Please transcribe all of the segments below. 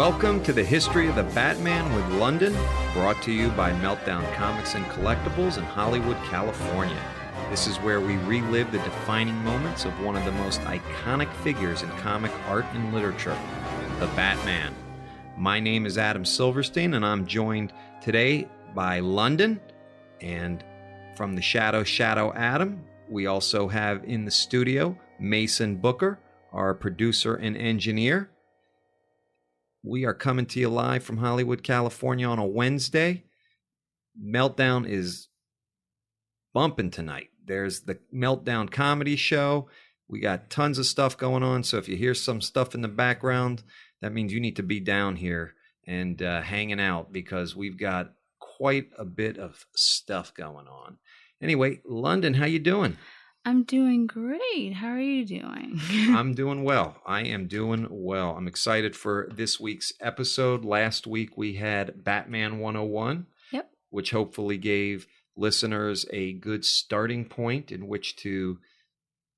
Welcome to the History of the Batman with Londyn, brought to you by Meltdown Comics and Collectibles in Hollywood, California. This is where we relive the defining moments of one of the most iconic figures in comic art and literature, the Batman. My name is Adam Silverstein, and I'm joined today by Londyn and from the Shadow Shadow Adam. We also have in the studio Mason Booker, our producer and engineer. We are coming to you live from Hollywood, California on a Wednesday. Meltdown is bumping tonight. There's the Meltdown comedy show. We got tons of stuff going on. So if you hear some stuff in the background, that means you need to be down here and uh, hanging out because we've got quite a bit of stuff going on. Anyway, Londyn, how you doing? I'm doing great. How are you doing? I'm doing well. I am doing well. I'm excited for this week's episode. Last week we had Batman 101. Yep. Which hopefully gave listeners a good starting point in which to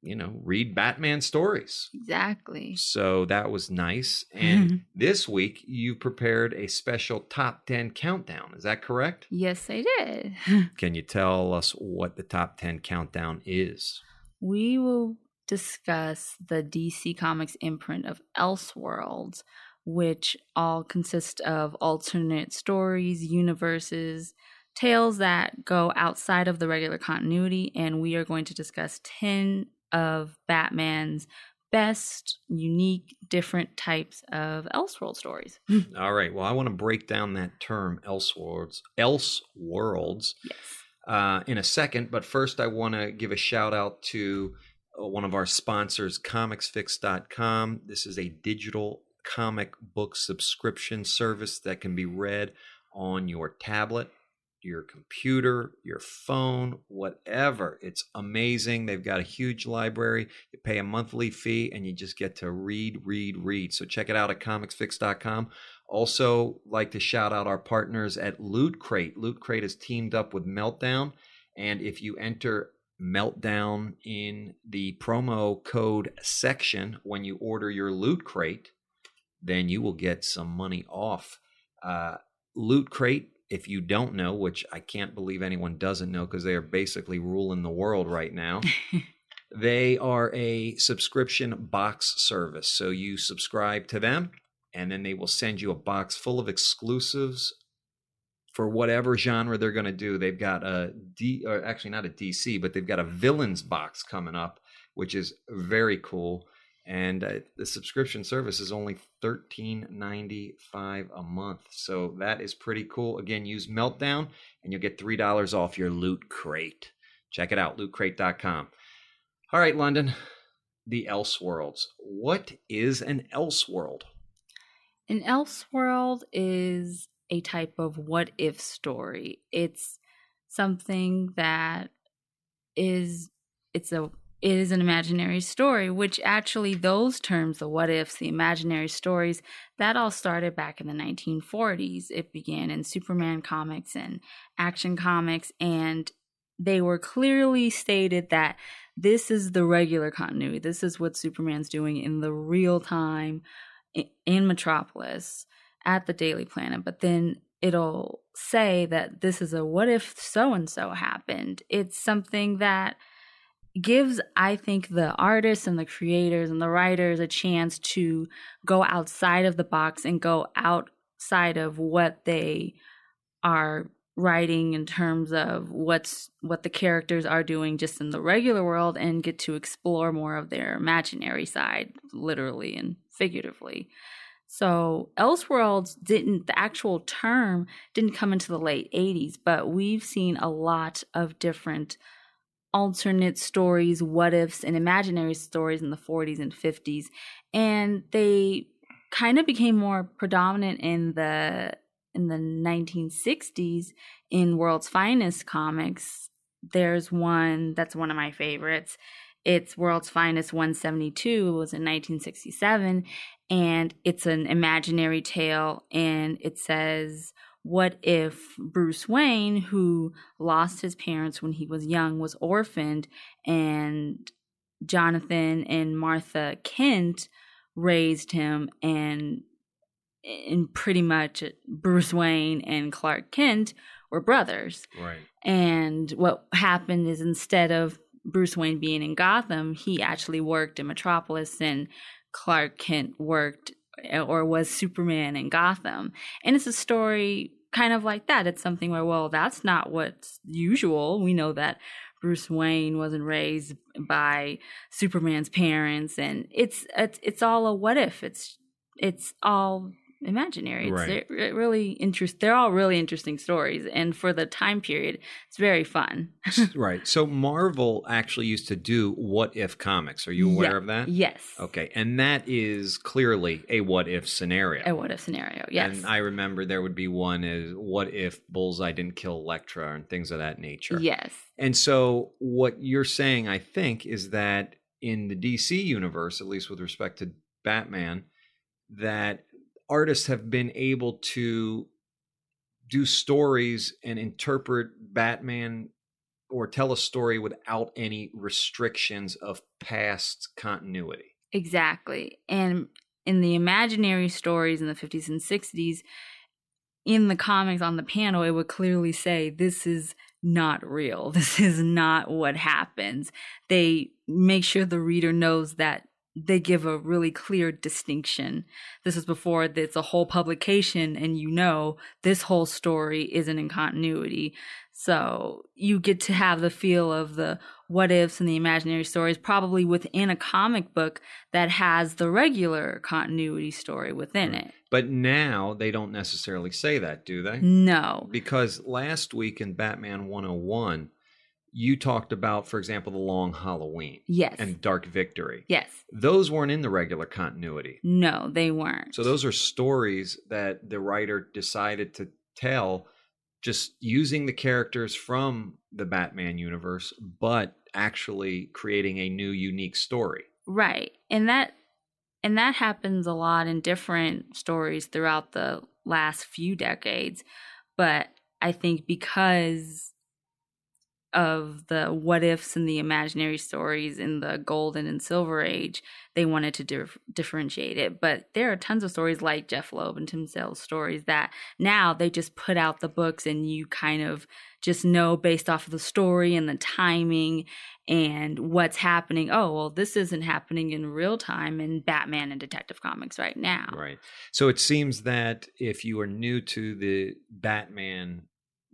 you know, read Batman stories. Exactly. So that was nice. And this week you prepared a special top 10 countdown. Is that correct? Yes, I did. Can you tell us what the top 10 countdown is? We will discuss the DC Comics imprint of Elseworlds, which all consist of alternate stories, universes, tales that go outside of the regular continuity, and we are going to discuss 10 of Batman's best, unique, different types of Elseworld stories. All right. Well, I want to break down that term, Elseworlds, Elseworlds, yes. uh, in a second. But first, I want to give a shout out to uh, one of our sponsors, ComicsFix.com. This is a digital comic book subscription service that can be read on your tablet your computer, your phone, whatever. It's amazing. They've got a huge library. You pay a monthly fee and you just get to read, read, read. So check it out at comicsfix.com. Also, like to shout out our partners at Loot Crate. Loot Crate has teamed up with Meltdown. And if you enter Meltdown in the promo code section when you order your Loot Crate, then you will get some money off. Uh, Loot Crate if you don't know, which I can't believe anyone doesn't know because they are basically ruling the world right now, they are a subscription box service. So you subscribe to them, and then they will send you a box full of exclusives for whatever genre they're going to do. They've got a D, or actually not a DC, but they've got a villains box coming up, which is very cool and uh, the subscription service is only $13.95 a month so that is pretty cool. Again use meltdown and you'll get $3 off your loot crate. Check it out lootcrate.com all right londyn the elseworlds. What is an elseworld? An elseworld is a type of what if story. It's something that is it's a it is an imaginary story, which actually, those terms, the what ifs, the imaginary stories, that all started back in the 1940s. It began in Superman comics and action comics, and they were clearly stated that this is the regular continuity. This is what Superman's doing in the real time in Metropolis at the Daily Planet. But then it'll say that this is a what if so and so happened. It's something that gives i think the artists and the creators and the writers a chance to go outside of the box and go outside of what they are writing in terms of what's what the characters are doing just in the regular world and get to explore more of their imaginary side literally and figuratively. So elseworlds didn't the actual term didn't come into the late 80s but we've seen a lot of different alternate stories, what ifs, and imaginary stories in the 40s and 50s. And they kind of became more predominant in the in the 1960s in World's Finest comics. There's one that's one of my favorites. It's World's Finest 172. It was in 1967 and it's an imaginary tale and it says what if Bruce Wayne, who lost his parents when he was young, was orphaned, and Jonathan and Martha Kent raised him and and pretty much Bruce Wayne and Clark Kent were brothers. Right. And what happened is instead of Bruce Wayne being in Gotham, he actually worked in Metropolis and Clark Kent worked or was Superman in Gotham. And it's a story kind of like that. It's something where, well, that's not what's usual. We know that Bruce Wayne wasn't raised by Superman's parents, and it's it's it's all a what if. It's it's all imaginary. It's Right. they're uh, really interest. They're all really interesting stories, and for the time period, it's very fun. right. So Marvel actually used to do what if comics. Are you aware Yeah. of that? yes. Okay. And that is clearly a what if scenario. A what if scenario? Yes. And I remember there would be one is what if Bullseye didn't kill Elektra and things of that nature. Yes. And so what you're saying, I think, is that in the DC universe, at least with respect to Batman, that artists have been able to do stories and interpret Batman or tell a story without any restrictions of past continuity. Exactly. And in the imaginary stories in the 50s and 60s, in the comics on the panel, it would clearly say, This is not real. This is not what happens. They make sure the reader knows that they give a really clear distinction. This is before it's a whole publication, and you know this whole story isn't in continuity. So you get to have the feel of the what ifs and the imaginary stories probably within a comic book that has the regular continuity story within it. But now they don't necessarily say that, do they? No. Because last week in Batman 101, you talked about, for example, the Long Halloween Yes. and Dark Victory. yes. Those weren't in the regular continuity. No, they weren't. So those are stories that the writer decided to tell just using the characters from the Batman universe, but actually creating a new unique story. Right. And that and that happens a lot in different stories throughout the last few decades. But I think because of the what ifs and the imaginary stories in the golden and silver age, they wanted to dif- differentiate it. But there are tons of stories like Jeph Loeb and Tim Sale's stories that now they just put out the books and you kind of just know based off of the story and the timing and what's happening. Oh, well, this isn't happening in real time in Batman and Detective Comics right now. Right. So it seems that if you are new to the Batman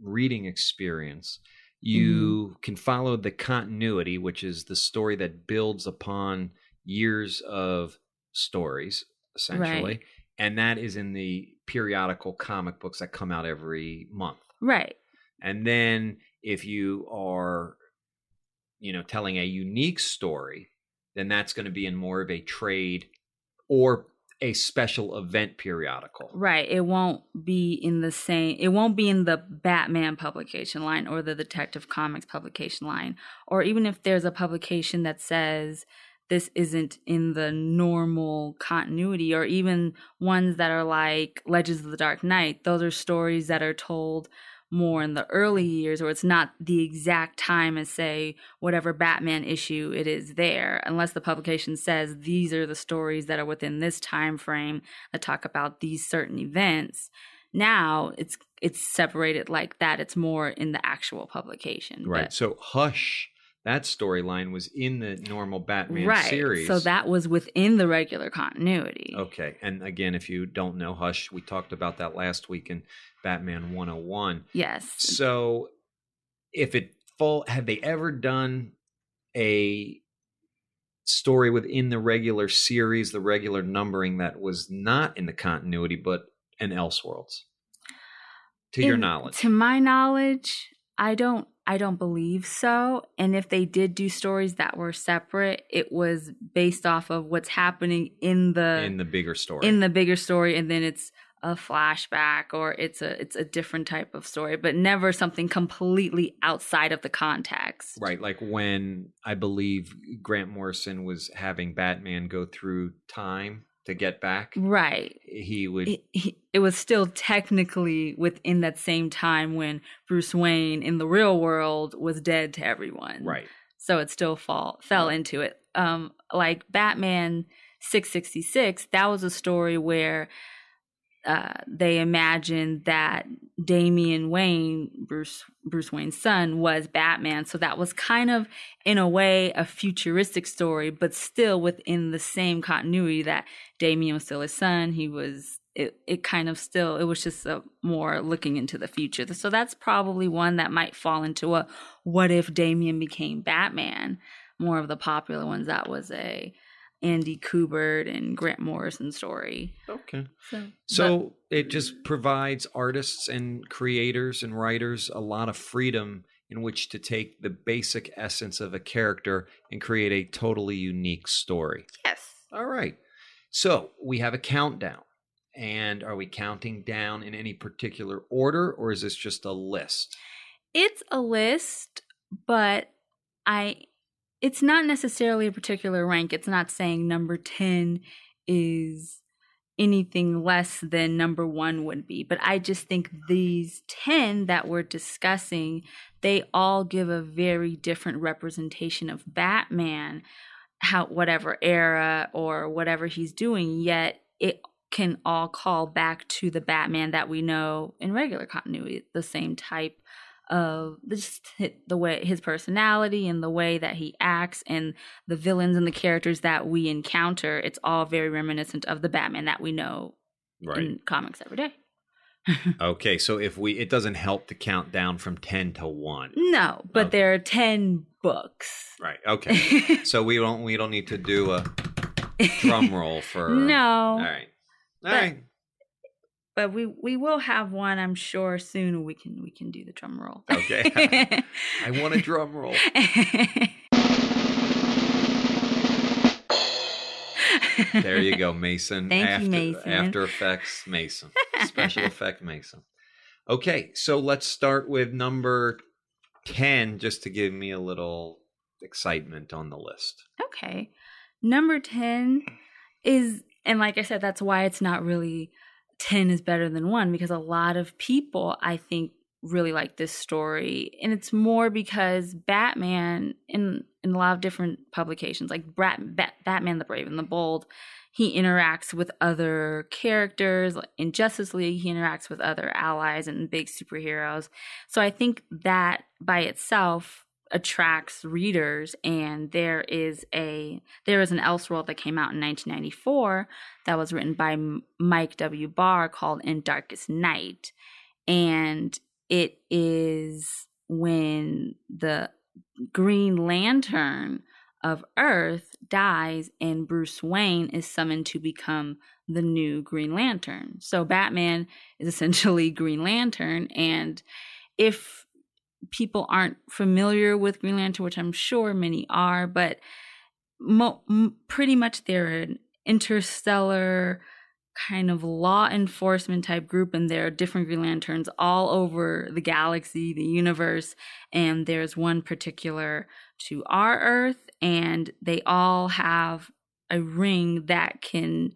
reading experience, Mm-hmm. you can follow the continuity, which is the story that builds upon years of stories, essentially. Right. And that is in the periodical comic books that come out every month. Right. And then if you are, you know, telling a unique story, then that's going to be in more of a trade or a special event periodical. Right. It won't be in the same, it won't be in the Batman publication line or the Detective Comics publication line. Or even if there's a publication that says this isn't in the normal continuity, or even ones that are like Legends of the Dark Knight, those are stories that are told more in the early years or it's not the exact time as say whatever batman issue it is there unless the publication says these are the stories that are within this time frame that talk about these certain events now it's it's separated like that it's more in the actual publication Right. But- So Hush, that storyline was in the normal Batman right series. so that was within the regular continuity Okay. And again, if you don't know Hush, we talked about that last week in Batman 101. yes So if it fall have they ever done a story within the regular series, the regular numbering that was not in the continuity but in Elseworlds? To your knowledge. to my knowledge i don't i don't believe so and if they did do stories that were separate it was based off of what's happening in the in the bigger story. in the bigger story and then it's a flashback or it's a it's a different type of story but never something completely outside of the context Right, like when I believe Grant Morrison was having Batman go through time to get back, right he would it, it- it was still technically within that same time when Bruce Wayne in the real world was dead to everyone. right. so it still fall fell into it. Um, like Batman six sixty six, that was a story where uh, they imagined that Damian Wayne, Bruce Bruce Wayne's son, was Batman. So that was kind of, in a way, a futuristic story, but still within the same continuity that Damian was still his son. He was it. It kind of still. It was just a more looking into the future. So that's probably one that might fall into a what if Damian became Batman. More of the popular ones. That was a Andy Kubert and Grant Morrison story. Okay. So, so it just provides artists and creators and writers a lot of freedom in which to take the basic essence of a character and create a totally unique story. Yes. All right. So we have a countdown. And are we counting down in any particular order or is this just a list? It's a list, but I it's not necessarily a particular rank. It's not saying number 10 is anything less than number one would be. But I just think these 10 that we're discussing, they all give a very different representation of Batman, how whatever era or whatever he's doing, yet it can all call back to the Batman that we know in regular continuity, the same type of just the way his personality and the way that he acts and the villains and the characters that we encounter it's all very reminiscent of the batman that we know right. in comics every day. Okay so if we it doesn't help to count down from 10 to 1 no but okay. there are 10 books. Right okay. So we don't we don't need to do a drum roll for no. All right. All but, right but we we will have one i'm sure soon we can we can do the drum roll. Okay. I want a drum roll. There you go mason. Thank after, you mason. After effects mason. Special effect mason. Okay so let's start with number 10 just to give me a little excitement on the list. Okay. Number 10 is and like i said that's why it's not really 10 is better than 1 because a lot of people I think really like this story. And it's more because Batman in in a lot of different publications like Bat, Bat, Batman the Brave and the Bold he interacts with other characters. In Justice League he interacts with other allies and big superheroes. So I think that by itself attracts readers and there is a there is an elseworld that came out in 1994 that was written by mike w. Barr called in darkest knight. And it is when the green lantern of earth dies and bruce wayne is summoned to become the new green lantern. So batman is essentially green lantern. And if people aren't familiar with Green Lantern, which I'm sure many are, but mo- pretty much they're an interstellar kind of law enforcement type group, and there are different Green Lanterns all over the galaxy, the universe, and there's one particular to our Earth, and they all have a ring that can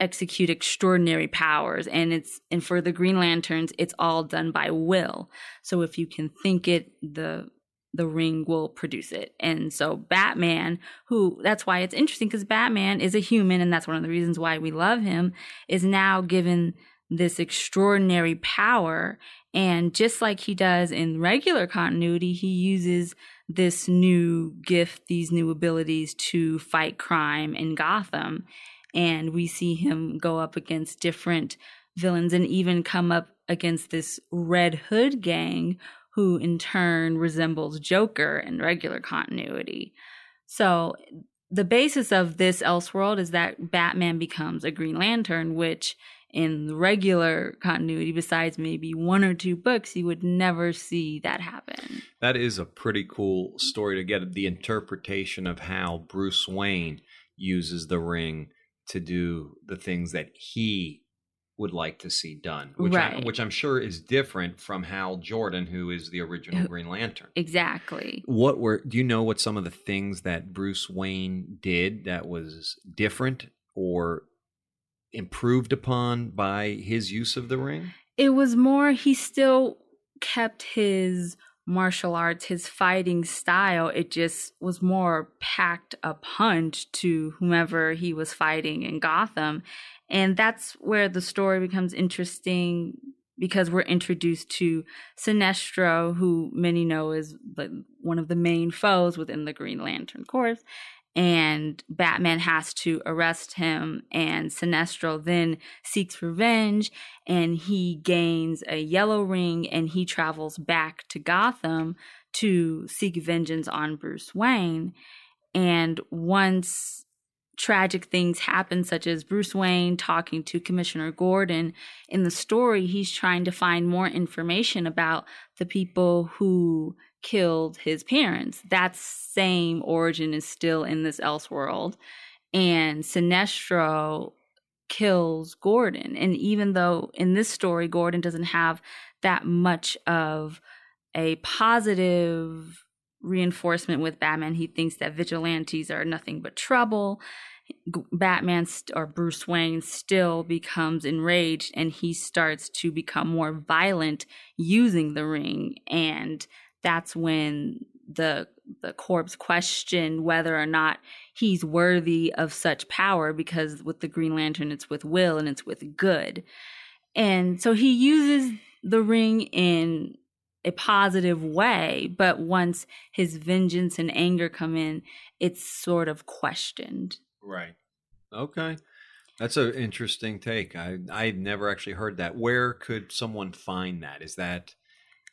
execute extraordinary powers. And it's and for the green lanterns it's all done by will. So if you can think it the the ring will produce it. And so batman who that's why it's interesting because batman is a human and that's one of the reasons why we love him is now given this extraordinary power. And just like he does in regular continuity he uses this new gift these new abilities to fight crime in gotham and we see him go up against different villains and even come up against this Red Hood gang who in turn resembles Joker in regular continuity. So the basis of this Elseworld is that Batman becomes a Green Lantern, which in regular continuity, besides maybe one or two books, you would never see that happen. That is a pretty cool story to get the interpretation of how Bruce Wayne uses the ring to do the things that he would like to see done, which right. I, which I'm sure is different from Hal Jordan, who is the original Green Lantern. Exactly. What were do you know what some of the things that Bruce Wayne did that was different or improved upon by his use of the ring? It was more he still kept his martial arts, his fighting style, it just was more packed a punch to whomever he was fighting in Gotham. And that's where the story becomes interesting because we're introduced to Sinestro, who many know is the, one of the main foes within the Green Lantern Corps. And Batman has to arrest him, and Sinestro then seeks revenge, and he gains a yellow ring, and he travels back to Gotham to seek vengeance on Bruce Wayne. And once tragic things happen, such as Bruce Wayne talking to Commissioner Gordon. In the story, he's trying to find more information about the people who killed his parents. That same origin is still in this Elseworld. And Sinestro kills Gordon. And even though in this story, Gordon doesn't have that much of a positive reinforcement with Batman. He thinks that vigilantes are nothing but trouble. Batman st- or Bruce Wayne still becomes enraged and he starts to become more violent using the ring. And that's when the the corpse question whether or not he's worthy of such power because with the Green Lantern it's with will and it's with good. And so he uses the ring in a positive way, but once his vengeance and anger come in, it's sort of questioned. Right. Okay. That's an interesting take. I i've never actually heard that. Where could someone find that? Is that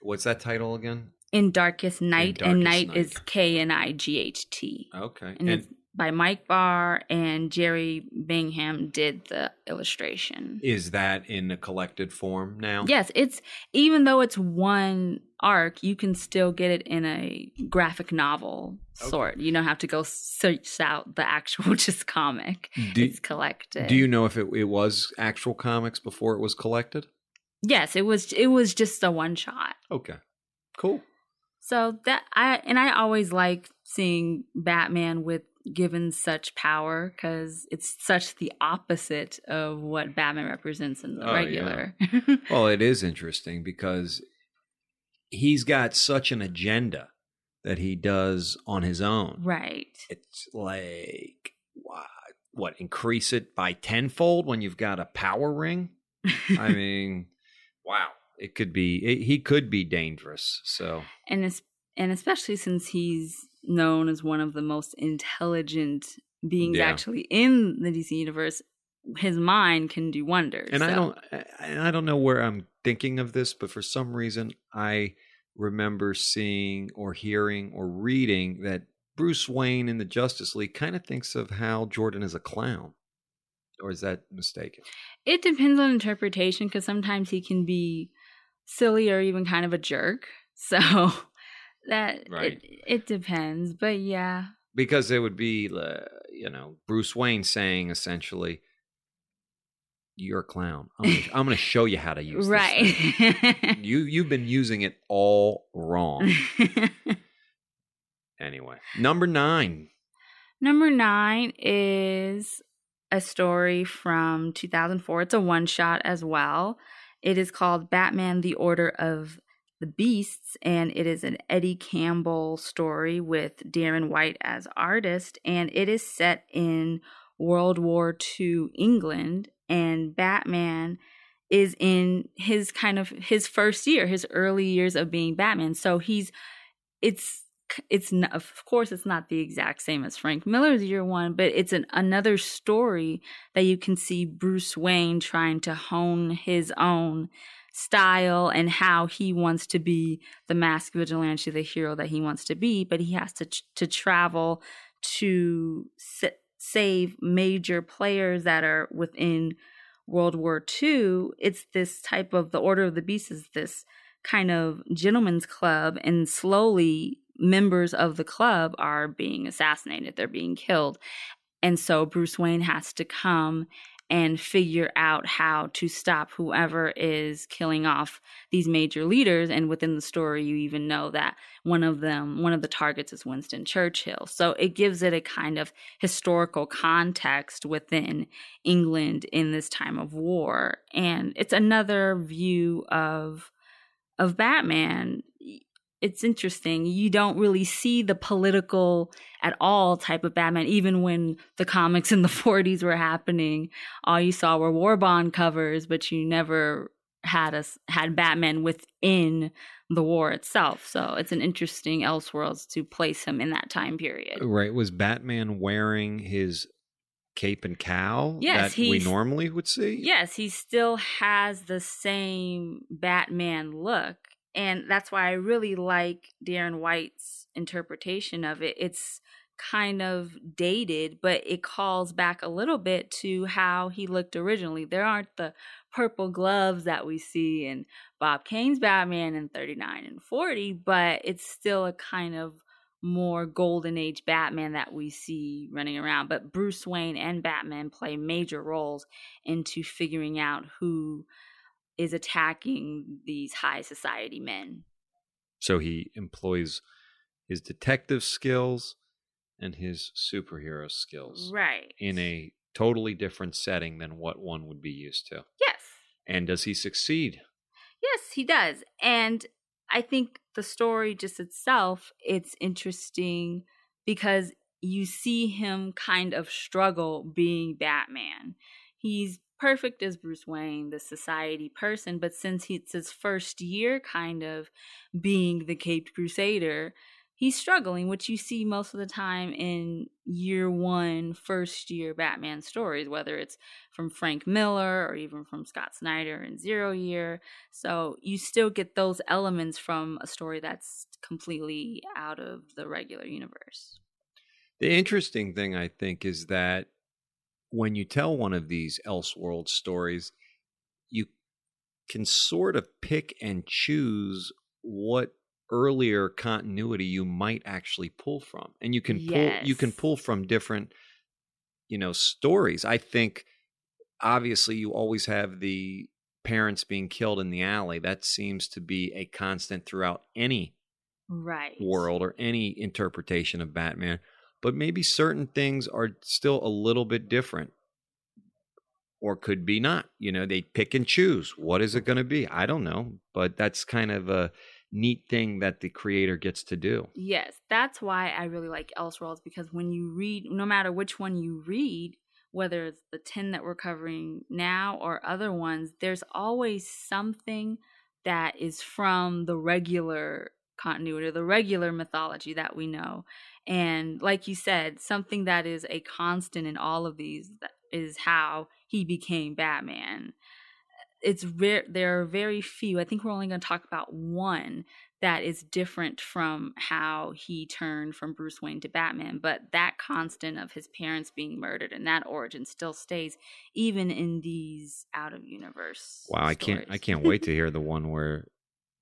what's that title again? In Darkest Knight, In and Darkest Knight Night. is K N I G H T, Okay. and it's by Mike Barr and Jerry Bingham did the illustration. is that in a collected form now? Yes, it's even though it's one arc, you can still get it in a graphic novel Okay. sort. You don't have to go search out the actual just comic. Do, it's collected. do you know if it, it was actual comics before it was collected? Yes, it was. It was just a one shot. Okay. Cool. So that I and I always like seeing Batman with given such power because it's such the opposite of what Batman represents in the Oh, yeah. regular. Well, it is interesting because he's got such an agenda that he does on his own. right. It's like what, what increase it by tenfold when you've got a power ring? I mean, wow. It could be it, he could be dangerous. So, and es- and especially since he's known as one of the most intelligent beings Yeah. actually in the DC universe, his mind can do wonders. and I don't and I don't know where I'm thinking of this, but for some reason I remember seeing or hearing or reading that Bruce Wayne in the Justice League kind of thinks of Hal Jordan as a clown. Or is that mistaken? It depends on interpretation because sometimes he can be silly or even kind of a jerk. So that Right. it, it depends, but yeah, Because it would be, uh, you know, Bruce Wayne saying essentially, "You're a clown. I'm gonna, I'm going to show you how to use right. You you've been using it all wrong." anyway, number nine. Number nine is a story from 2004. It's a one shot as well. It is called Batman the Order of the Beasts, and it is an Eddie Campbell story with Daren White as artist, and it is set in World War II England, and Batman is in his kind of his first year, his early years of being Batman. So he's it's it's not, of course it's not the exact same as Frank Miller's year one, but it's an another story that you can see Bruce Wayne trying to hone his own style and how he wants to be the masked vigilante, the hero that he wants to be, but he has to to travel to sa- save major players that are within World War II. It's this type of the Order of the Beast is this kind of gentleman's club, and slowly members of the club are being assassinated, they're being killed. And so Bruce Wayne has to come and figure out how to stop whoever is killing off these major leaders. And within the story, you even know that one of them, one of the targets is Winston Churchill. So it gives it a kind of historical context within England in this time of war. And it's another view of of Batman it's interesting. You don't really see the political at all type of Batman, even when the comics in the 40s were happening. All you saw were war bond covers, but you never had us had Batman within the war itself. So it's an interesting Elseworlds to place him in that time period. Right. Was Batman wearing his cape and cowl yes, that we normally would see? Yes, he still has the same Batman look. And that's why I really like Daren White's interpretation of it. It's kind of dated, but it calls back a little bit to how he looked originally. There aren't the purple gloves that we see in Bob Kane's Batman in 39 and 40, but it's still a kind of more golden age Batman that we see running around. But Bruce Wayne and Batman play major roles into figuring out who is attacking these high society men. So he employs his detective skills and his superhero skills. Right. In a totally different setting than what one would be used to. Yes. And does he succeed? Yes, he does. And I think the story just itself, it's interesting because you see him kind of struggle being Batman. He's perfect as Bruce Wayne, the society person, but since it's his first year kind of being the Caped Crusader, he's struggling, which you see most of the time in year one, first year Batman stories, whether it's from Frank Miller or even from Scott Snyder in Zero Year. So you still get those elements from a story that's completely out of the regular universe. The interesting thing, I think, is that when you tell one of these Elseworld stories, you can sort of pick and choose what earlier continuity you might actually pull from and you can pull you can pull from different you know stories. I think obviously you always have the parents being killed in the alley. That seems to be a constant throughout any right. world or any interpretation of batman but maybe certain things are still a little bit different. Or could be not you know they pick and choose what is it going to be? I don't know but that's kind of a neat thing that the creator gets to do. Yes that's why i really like elseworlds because when you read no matter which one you read whether it's the 10 that we're covering now or other ones there's always something that is from the regular continuity, the regular mythology that we know. And like you said, something that is a constant in all of these is how he became Batman. It's rare. There are very few. I think we're only going to talk about one that is different from how he turned from Bruce Wayne to Batman. But that constant of his parents being murdered and that origin still stays even in these out of universe. Wow, stories. I can't I can't wait to hear the one where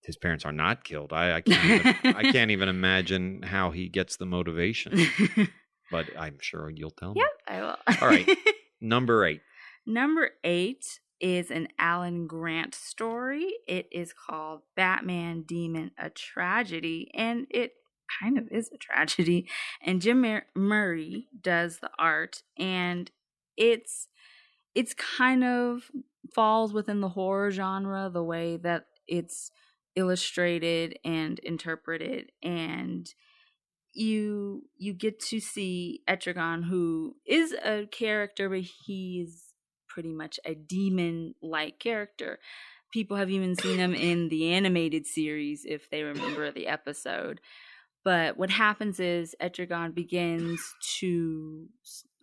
his parents are not killed. I, I can't even, I can't even imagine how he gets the motivation. but I'm sure you'll tell me. Yep, I will. All right. Number 8. Number 8 is an Alan Grant story. It is called Batman Demon a Tragedy and it kind of is a tragedy and Jim Murray does the art and it's it's kind of falls within the horror genre the way that it's illustrated and interpreted and you you get to see Etrigan who is a character but he's pretty much a demon like character. People have even seen him in the animated series if they remember the episode. But what happens is Etrigan begins to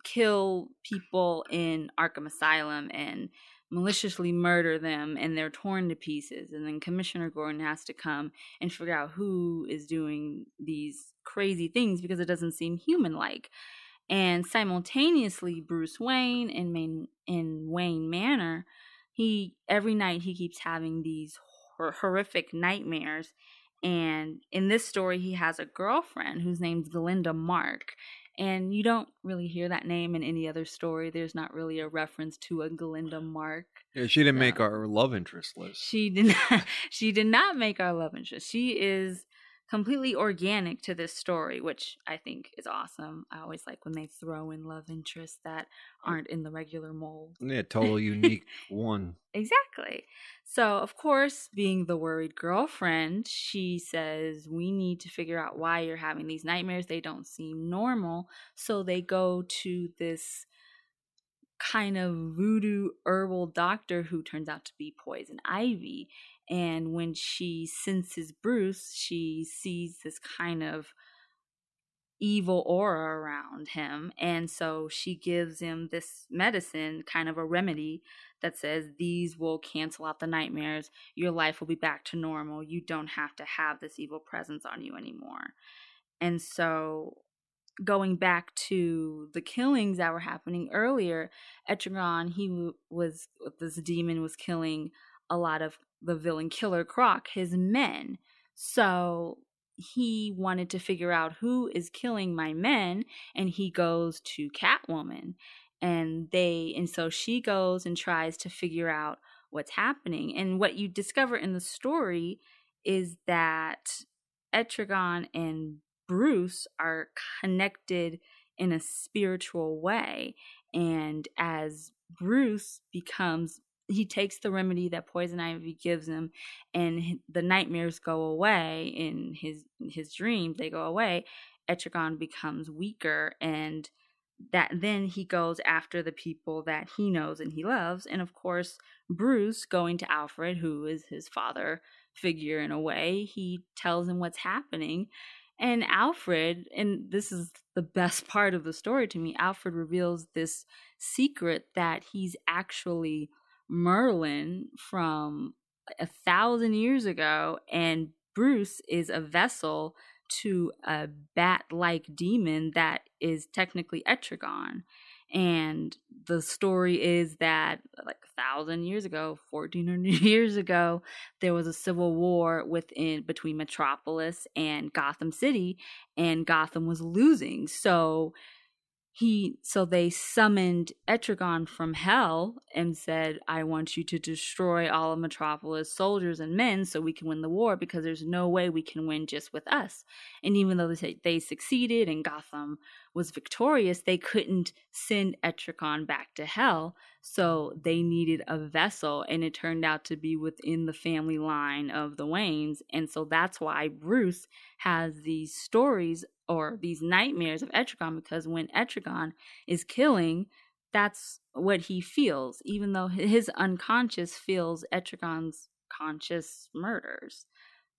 kill people in Arkham Asylum and maliciously murder them and they're torn to pieces and then commissioner gordon has to come and figure out who is doing these crazy things because it doesn't seem human like and simultaneously bruce wayne in main in wayne manor he every night he keeps having these hor- horrific nightmares. And in this story he has a girlfriend whose name's Glenda Mark and you don't really hear that name in any other story. There's not really a reference to a Glenda Mark. Yeah, she didn't uh, make our love interest list. She did not. She did not make our love interest. She is completely organic to this story, which I think is awesome. I always like when they throw in love interests that aren't in the regular mold. Yeah, total unique one. Exactly. So, of course, being the worried girlfriend, she says, We need to figure out why you're having these nightmares. They don't seem normal. So they go to this kind of voodoo herbal doctor who turns out to be Poison Ivy. And when she senses Bruce, she sees this kind of evil aura around him. And so she gives him this medicine, kind of a remedy that says these will cancel out the nightmares. Your life will be back to normal. You don't have to have this evil presence on you anymore. And so going back to the killings that were happening earlier, Etrigan, he was this demon was killing a lot of the villain killer Croc, his men. So he wanted to figure out who is killing my men, and he goes to Catwoman. And they, and so she goes and tries to figure out what's happening. And what you discover in the story is that Etrigan and Bruce are connected in a spiritual way. And as Bruce becomes he takes the remedy that poison ivy gives him and the nightmares go away in his his dreams they go away etrigan becomes weaker and that then he goes after the people that he knows and he loves and of course bruce going to alfred who is his father figure in a way he tells him what's happening and alfred and this is the best part of the story to me alfred reveals this secret that he's actually Merlin from a thousand years ago, and Bruce is a vessel to a bat like demon that is technically Etrigan. And the story is that, like a thousand years ago, 1400 years ago, there was a civil war within between Metropolis and Gotham City, and Gotham was losing. So he so they summoned Etrigan from hell and said, "I want you to destroy all of Metropolis soldiers and men so we can win the war because there's no way we can win just with us." And even though they, they succeeded and Gotham was victorious, they couldn't send Etrigan back to hell, so they needed a vessel, and it turned out to be within the family line of the Waynes, and so that's why Bruce has these stories or these nightmares of Etrigan because when Etrigan is killing, that's what he feels, even though his unconscious feels Etrigan's conscious murders.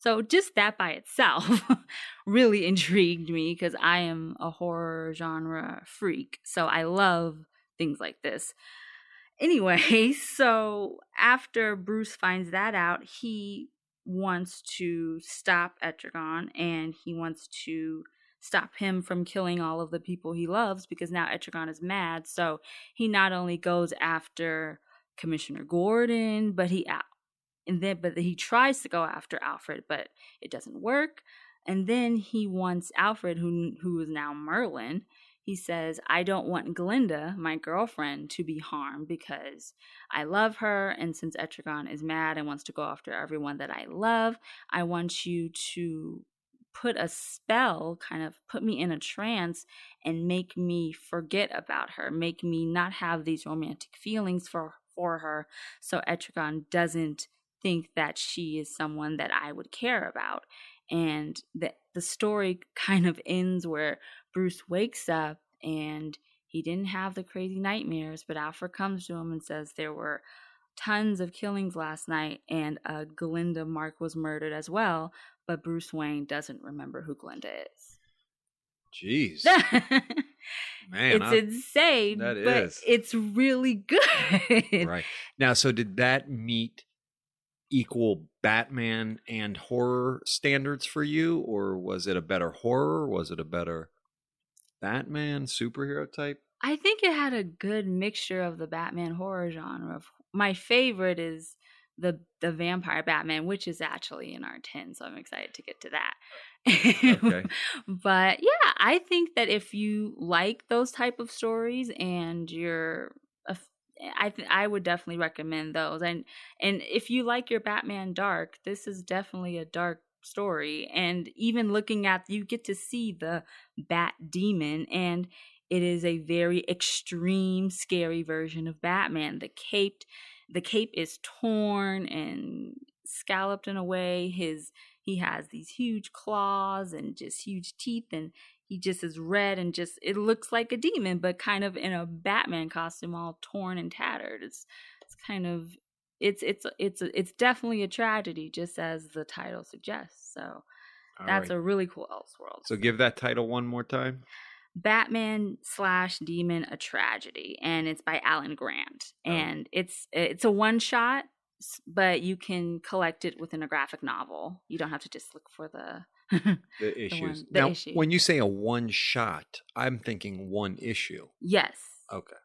So just that by itself really intrigued me because I am a horror genre freak. So I love things like this. Anyway, so after Bruce finds that out, he wants to stop Etrigan and he wants to stop him from killing all of the people he loves because now Etrigan is mad. So he not only goes after Commissioner Gordon, but he and then but he tries to go after Alfred, but it doesn't work. And then he wants Alfred, who who is now Merlin. He says, "I don't want Glinda, my girlfriend, to be harmed because I love her, and since Etrigan is mad and wants to go after everyone that I love, I want you to put a spell, kind of put me in a trance and make me forget about her, make me not have these romantic feelings for for her so Etrigan doesn't think that she is someone that I would care about. And the the story kind of ends where Bruce wakes up and he didn't have the crazy nightmares, but Alfred comes to him and says there were tons of killings last night and uh, Glinda Mark was murdered as well, but Bruce Wayne doesn't remember who Glinda is. Jeez. Man, it's I, insane. That is. It's really good. right. Now, so did that meet equal Batman and horror standards for you, or was it a better horror? Was it a better Batman superhero type? I think it had a good mixture of the Batman horror genre. My favorite is the the vampire Batman, which is actually in our ten, so I'm excited to get to that. okay. but yeah, I think that if you like those type of stories and you're I th- I would definitely recommend those. And and if you like your Batman dark, this is definitely a dark story. And even looking at, you get to see the Bat Demon, and it is a very extreme, scary version of Batman. The cape, the cape is torn and scalloped in a way. His he has these huge claws and just huge teeth, and he just is red and just it looks like a demon, but kind of in a Batman costume, all torn and tattered. It's it's kind of it's it's it's it's definitely a tragedy, just as the title suggests. So All that's right. a really cool Elseworld. So give that title one more time. Batman slash Demon: A Tragedy, and it's by Alan Grant, Oh. and it's it's a one shot, but you can collect it within a graphic novel. You don't have to just look for the. The issues. one- the now, issue. when you say a one shot, I'm thinking one issue. yes, Okay.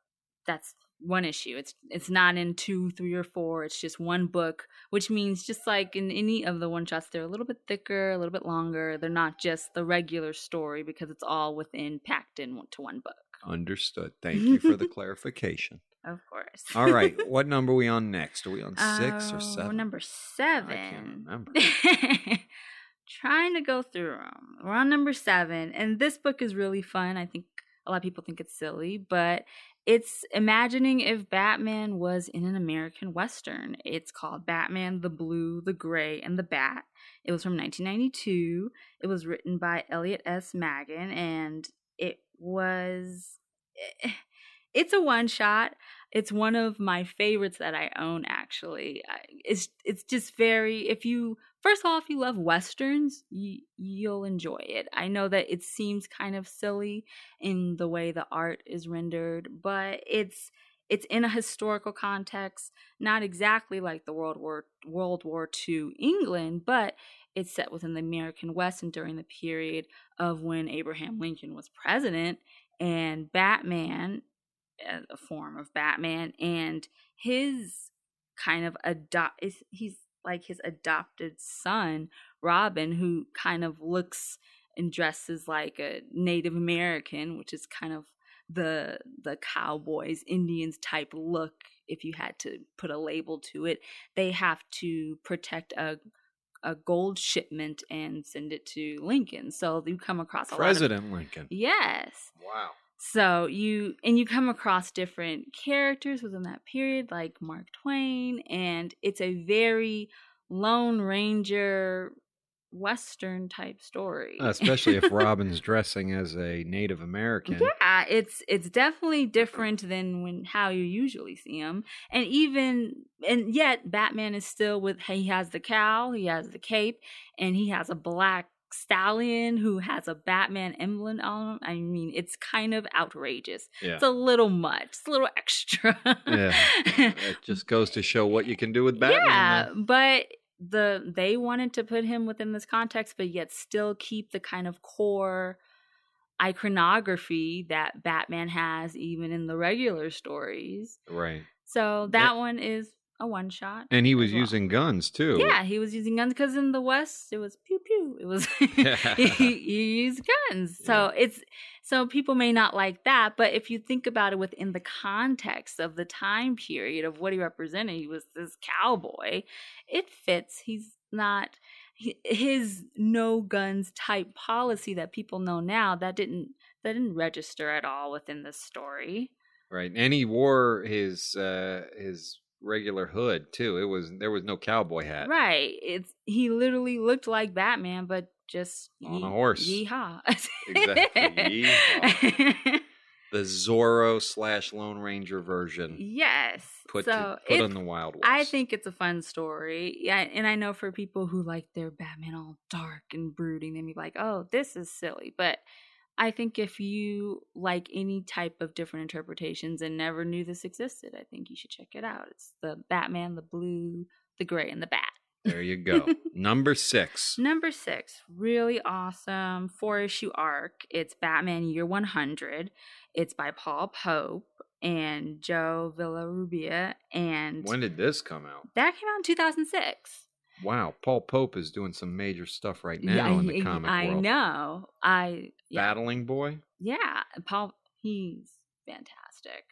that's one issue. It's it's not in two, three, or four. It's just one book, which means just like in any of the one shots, they're a little bit thicker, a little bit longer. They're not just the regular story because it's all within packed into one- book. Understood. Thank you for the clarification. Of course. All right. What number are we on next? Are we on six Oh, or seven? Number I seven. can't remember. Trying to go through them. We're on number seven, and this book is really fun. I think a lot of people think it's silly, but it's imagining if Batman was in an American Western. It's called Batman the Blue, the Gray, and the Bat. It was from 1992. It was written by Elliot S. Maggin, and it was. Eh, eh, it's a one shot it's one of my favorites that I own. Actually, it's it's just very. If you first of all, if you love westerns, you, you'll enjoy it. I know that it seems kind of silly in the way the art is rendered, but it's it's in a historical context, not exactly like the World War World War II England, but it's set within the American West and during the period of when Abraham Lincoln was president and Batman a form of Batman and his kind of adopt is he's like his adopted son Robin who kind of looks and dresses like a Native American which is kind of the the cowboys Indians type look if you had to put a label to it they have to protect a a gold shipment and send it to Lincoln so you come across a President Lincoln. yes Wow. So you and you come across different characters within that period, like Mark Twain, and it's a very Lone Ranger Western type story. Uh, especially if Robin's dressing as a Native American. Yeah, it's it's definitely different than when how you usually see him, and even and yet Batman is still with. He has the cowl, he has the cape, and he has a black stallion who has a Batman emblem on him. I mean, it's kind of outrageous. Yeah. It's a little much. It's a little extra. Yeah. It just goes to show what you can do with Batman. yeah, then. but the they wanted to put him within this context, but yet still keep the kind of core iconography that Batman has even in the regular stories. Right. So that one is a one shot. And he was well. using guns too. Yeah, he was using guns because in the West it was pew pew. It was you use guns. So it's so people may not like that, but if you think about it within the context of the time period of what he represented, he was this cowboy. It fits. He's not his no guns type policy that people know now. That didn't that didn't register at all within the story. Right. And he wore his uh his regular hood too. It was there was no cowboy hat. Right. It's he literally looked like Batman, but just On a horse. Yeehaw. Exactly. Yeehaw. The Zorro slash Lone Ranger version yes. put so to, put on the Wild West. I think it's a fun story. Yeah, and I know for people who like their Batman all dark and brooding, they may be like, "Oh, this is silly." But I think if you like any type of different interpretations and never knew this existed, I think you should check it out. It's the Batman, the blue, the gray, and the bat. There you go. Number six. Number six, really awesome four issue arc. It's Batman Year 100. It's by Paul Pope and Joe Villarrubia. And When did this come out? that came out in 2006. Wow, Paul Pope is doing some major stuff right now in the I- comic I world. know. I, yeah. Battling Boy. Yeah, Paul, he's fantastic.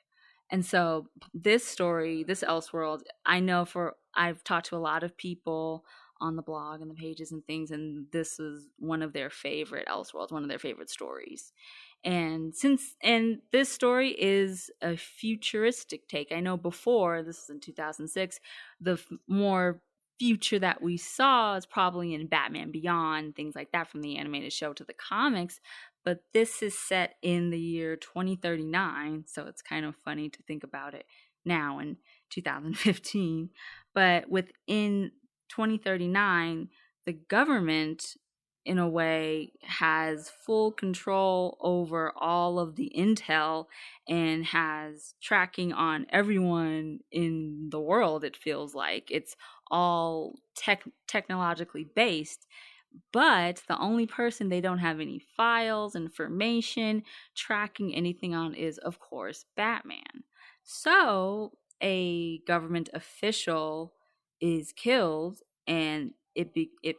And so this story, this Elseworld, I know for I've talked to a lot of people on the blog and the pages and things, and this is one of their favorite Elseworlds, one of their favorite stories. And since and this story is a futuristic take. I know before this is in 2006, the f- more future that we saw is probably in Batman Beyond, things like that from the animated show to the comics. But this is set in the year 2039, so it's kind of funny to think about it now in 2015. But within 2039, the government in a way has full control over all of the intel and has tracking on everyone in the world it feels like. It's all tech technologically based but the only person they don't have any files information tracking anything on is of course batman. So a government official is killed and it be, it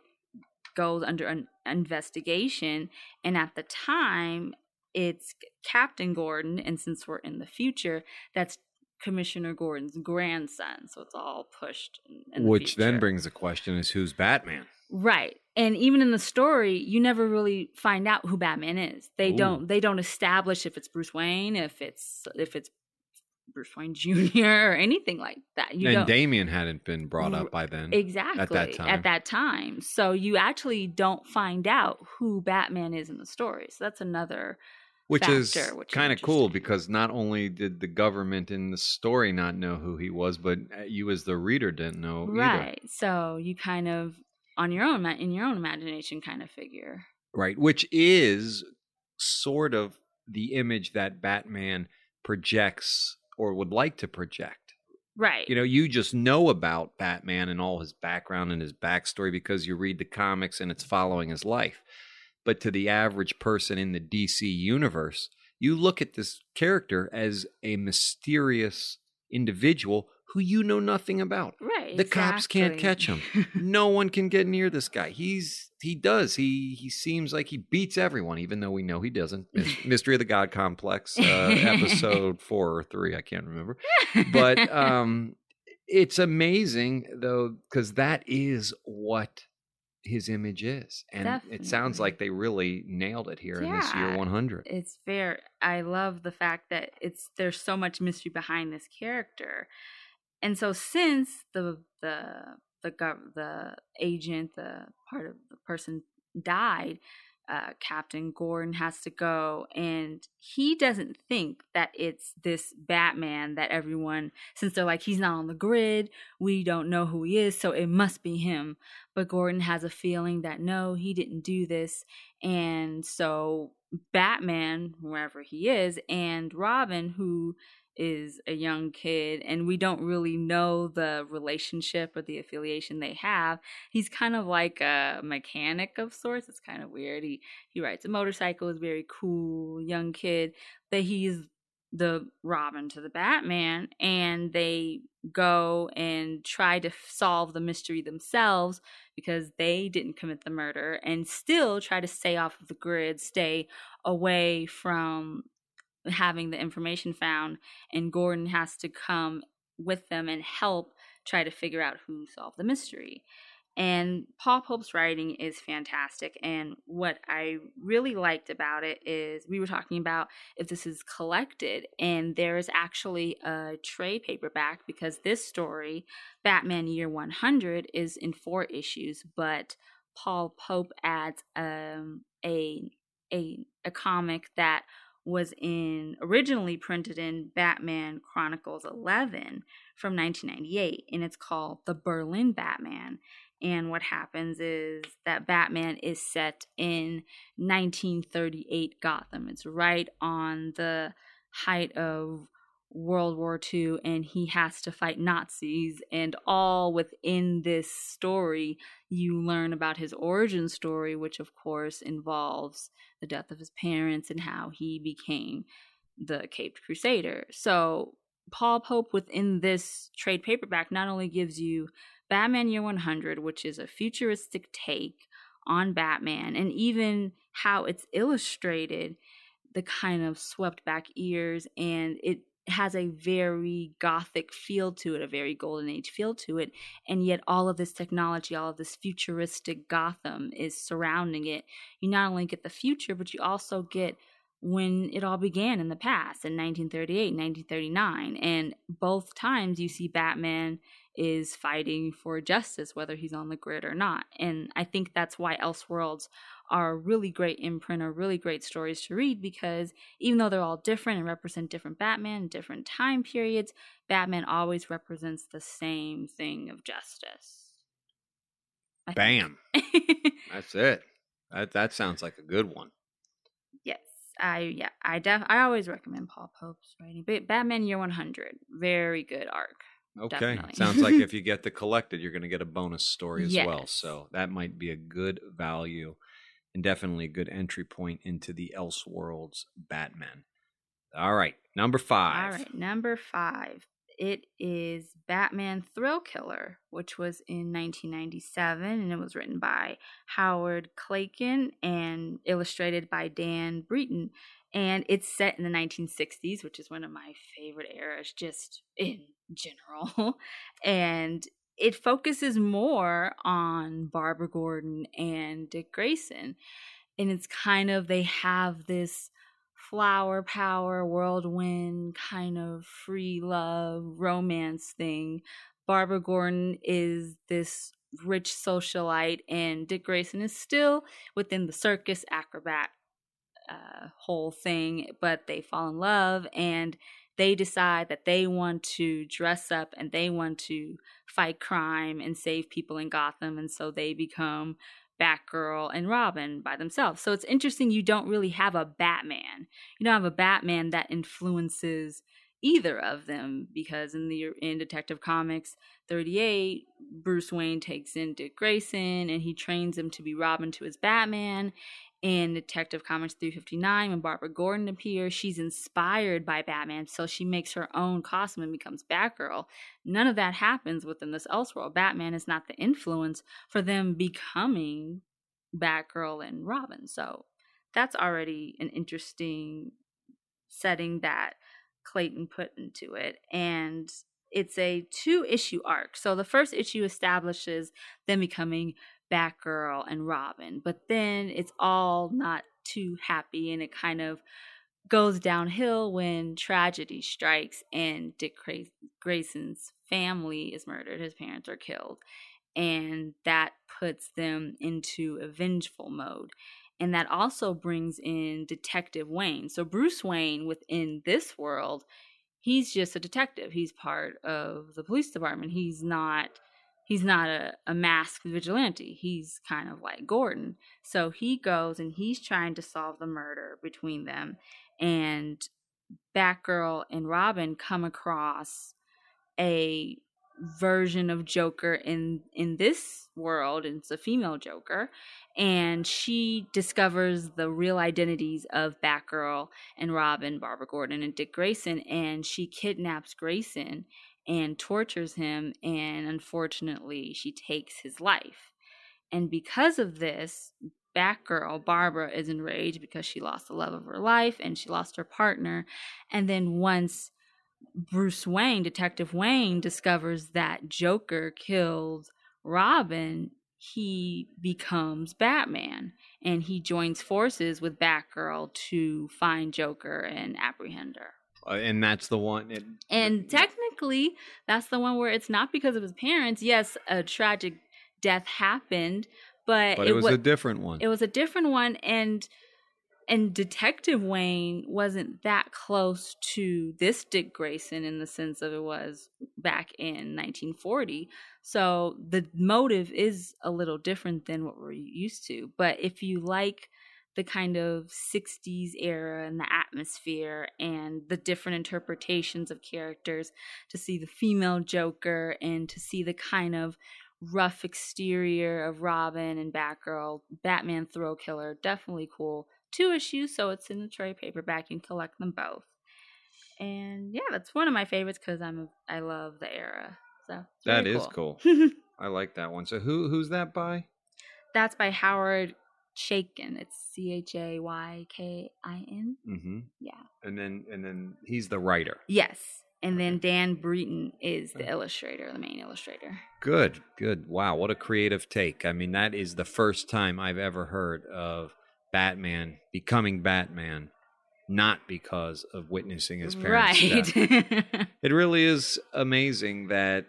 goes under an investigation. And at the time, it's Captain Gordon. And since we're in the future, that's Commissioner Gordon's grandson. So it's all pushed. In, Which then brings the question is who's Batman? Right. And even in the story, you never really find out who Batman is. They Ooh. don't they don't establish if it's Bruce Wayne, if it's if it's Bruce Wayne Jr. or anything like that. You and don't. Damian hadn't been brought up by then. Exactly. At that time. At that time. So you actually don't find out who Batman is in the story. So that's another which factor, is kind of cool because not only did the government in the story not know who he was, but uh, you as the reader didn't know right. Either. So you kind of on your own in your own imagination kind of figure. Right, which is sort of the image that Batman projects or would like to project. Right. You know, you just know about Batman and all his background and his backstory because you read the comics and it's following his life. But to the average person in the DC universe, you look at this character as a mysterious individual who you know nothing about. Right. The exactly. cops can't catch him. no one can get near this guy. He's he does. He he seems like he beats everyone, even though we know he doesn't. Mystery of the God Complex, uh, episode four or three, I can't remember. But um, it's amazing though, because that is what his image is, and Definitely. it sounds like they really nailed it here yeah, in this year 100. It's fair. I love the fact that it's there's so much mystery behind this character and so since the the the gov- the agent, the part of the person died, uh, Captain Gordon has to go, and he doesn't think that it's this Batman that everyone, since they're like, he's not on the grid, we don't know who he is, so it must be him. But Gordon has a feeling that no, he didn't do this, and so Batman, wherever he is, and Robin, who is a young kid and we don't really know the relationship or the affiliation they have. He's kind of like a mechanic of sorts it's kind of weird. He he rides a motorcycle is very cool young kid but he's the robin to the batman and they go and try to solve the mystery themselves because they didn't commit the murder and still try to stay off of the grid stay away from having the information found, and Gordon has to come with them and help try to figure out who solved the mystery. And Paul Pope's writing is fantastic. And what I really liked about it is we were talking about if this is collected, and there is actually a trade paperback because this story, Batman Year 100, is in four issues, but Paul Pope adds um, a, a, a comic that was in originally printed in Batman Chronicles 11 from 1998 and it's called The Berlin Batman and what happens is that Batman is set in 1938 Gotham it's right on the height of World War II and he has to fight Nazis. And all within this story, you learn about his origin story, which of course involves the death of his parents and how he became the Caped Crusader. So, Paul Pope within this trade paperback not only gives you Batman Year 100, which is a futuristic take on Batman, and even how it's illustrated, the kind of swept back ears, and it has a very gothic feel to it, a very golden age feel to it, and yet all of this technology, all of this futuristic Gotham is surrounding it. You not only get the future, but you also get when it all began in the past in 1938, 1939, and both times you see Batman is fighting for justice, whether he's on the grid or not. And I think that's why Elseworlds are a really great imprint or really great stories to read because even though they're all different and represent different Batman, different time periods, Batman always represents the same thing of justice. I Bam. That's it. That that sounds like a good one. I yeah, I def I always recommend Paul Pope's writing. But Batman Year 100, very good arc. Okay. Sounds like if you get the collected, you're going to get a bonus story as yes. well. So that might be a good value and definitely a good entry point into the Elseworlds Batman. All right, number five. All right, number five. It is Batman Thrill Killer, which was in 1997, and it was written by Howard Chaykin and illustrated by Dan Brereton. And it's set in the 1960s, which is one of my favorite eras, just in general. and it focuses more on Barbara Gordon and Dick Grayson. And it's kind of, they have this flower power, whirlwind kind of free love romance thing. Barbara Gordon is this rich socialite, and Dick Grayson is still within the circus acrobat uh, whole thing, but they fall in love and they decide that they want to dress up and they want to fight crime and save people in Gotham. And so they become Batgirl and Robin by themselves. So it's interesting you don't really have a Batman. You don't have a Batman that influences either of them because in the in Detective Comics 38 Bruce Wayne takes in Dick Grayson and he trains him to be Robin to his Batman in Detective Comics 359, when Barbara Gordon appears, she's inspired by Batman, so she makes her own costume and becomes Batgirl. None of that happens within this Elseworld. Batman is not the influence for them becoming Batgirl and Robin. So that's already an interesting setting that Clayton put into it. And it's a two issue arc. So the first issue establishes them becoming Batgirl and Robin. But then it's all not too happy and it kind of goes downhill when tragedy strikes and Dick Grayson's family is murdered. His parents are killed. And that puts them into a vengeful mode. And that also brings in Detective Wayne. So, Bruce Wayne within this world, he's just a detective. He's part of the police department. He's not he's not a, a masked vigilante. He's kind of like Gordon. So he goes and he's trying to solve the murder between them. And Batgirl and Robin come across a version of Joker in in this world. It's a female Joker, and she discovers the real identities of Batgirl and Robin, Barbara Gordon, and Dick Grayson, and she kidnaps Grayson and tortures him, and unfortunately, she takes his life. And because of this, Batgirl, Barbara, is enraged because she lost the love of her life and she lost her partner. And then once Bruce Wayne, Detective Wayne, discovers that Joker killed Robin, he becomes Batman and he joins forces with Batgirl to find Joker and apprehend her. Uh, and that's the one. It, and technically, that's the one where it's not because of his parents. Yes, a tragic death happened, but, but it, it was, was a different one. It was a different one, and and Detective Wayne wasn't that close to this Dick Grayson in the sense of it was back in 1940. So the motive is a little different than what we're used to. But if you like the kind of 60s era and the atmosphere and the different interpretations of characters to see the female Joker and to see the kind of rough exterior of Robin and Batgirl, Batman Thrill Killer, definitely cool. Two issues, so it's in the trade paperback. You can collect them both. And yeah, that's one of my favorites because I'm I love the era. So that is cool. cool. I like that one. So who who's that by? That's by Howard Chaykin. It's C H A Y K I N. Mm-hmm. Yeah. And then and then he's the writer. Yes. And then Dan Brereton is the illustrator, the main illustrator. Good, good. Wow, what a creative take. I mean, that is the first time I've ever heard of Batman becoming Batman, not because of witnessing his parents' death. right. It really is amazing that,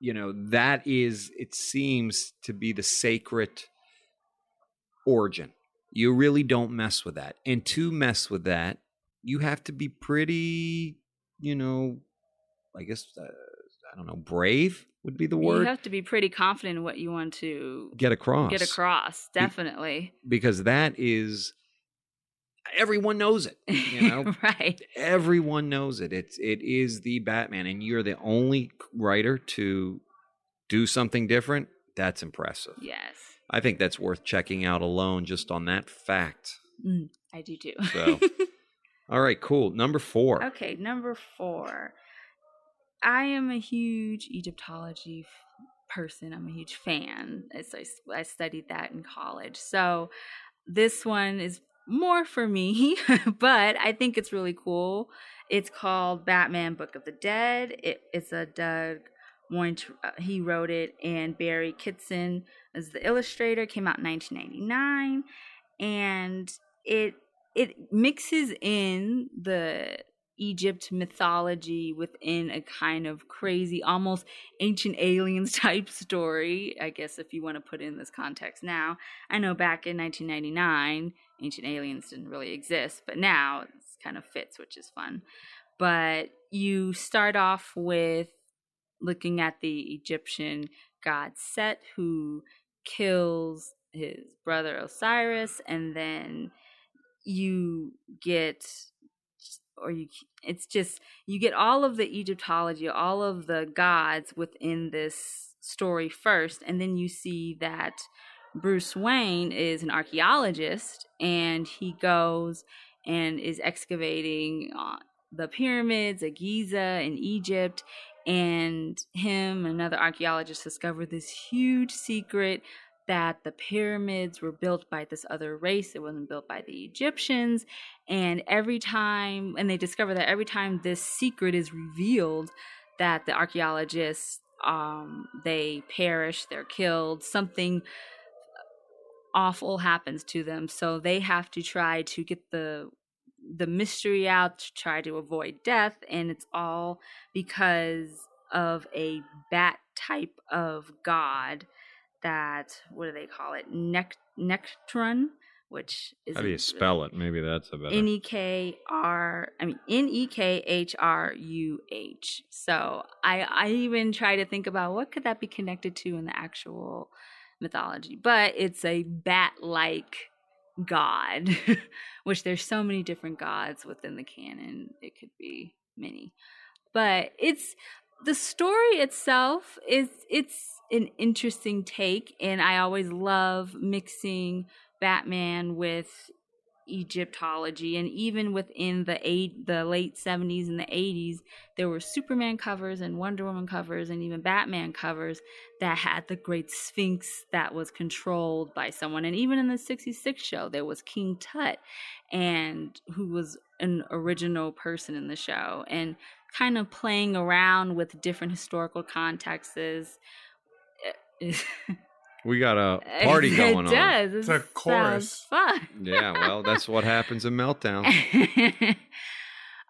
you know, that is, it seems to be the sacred origin. You really don't mess with that. And to mess with that, you have to be pretty, you know, I guess, uh, I don't know, brave would be the word. you have to be pretty confident in what you want to Get across. get across. Definitely. Because that is, everyone knows it. You know, right. everyone knows it. It's it is the Batman, and you're the only writer to do something different. That's impressive. Yes. I think that's worth checking out alone just on that fact. Mm, I do too. So, All right, cool. Number four. Okay, number four. I am a huge Egyptology f- person. I'm a huge fan. As I, I studied that in college. So this one is more for me, but I think it's really cool. It's called Batman Book of the Dead. It, it's a Doug Moench, uh, he wrote it, and Barry Kitson is the illustrator. Came out in 1999, and it it mixes in the Egypt mythology within a kind of crazy, almost ancient aliens type story. I guess if you want to put it in this context now, I know back in 1999, ancient aliens didn't really exist, but now it kind of fits, which is fun. But you start off with looking at the Egyptian god Set, who kills his brother Osiris, and then you get or you it's just you get all of the egyptology all of the gods within this story first and then you see that bruce wayne is an archaeologist and he goes and is excavating uh, the pyramids of giza in egypt and him another archaeologist discover this huge secret that the pyramids were built by this other race. It wasn't built by the Egyptians. And every time, and they discover that every time this secret is revealed, that the archaeologists um, they perish, they're killed, something awful happens to them. So they have to try to get the the mystery out to try to avoid death, and it's all because of a bat type of god that what do they call it? Nect Nectron, which is How do you spell it? Maybe that's a better. N E K R. I mean N E K H R U H. So I I even try to think about what could that be connected to in the actual mythology, but it's a bat-like god, which there's so many different gods within the canon. It could be many, but it's the story itself is it's an interesting take and i always love mixing batman with egyptology and even within the eight the late 70s and the 80s there were superman covers and wonder woman covers and even batman covers that had the great sphinx that was controlled by someone. And even in the 66 show there was king tut and who was an original person in the show and kind of playing around with different historical contexts eh, we got a party going it on. does. It's a It chorus. sounds fun. Yeah, well, that's what happens in Meltdown.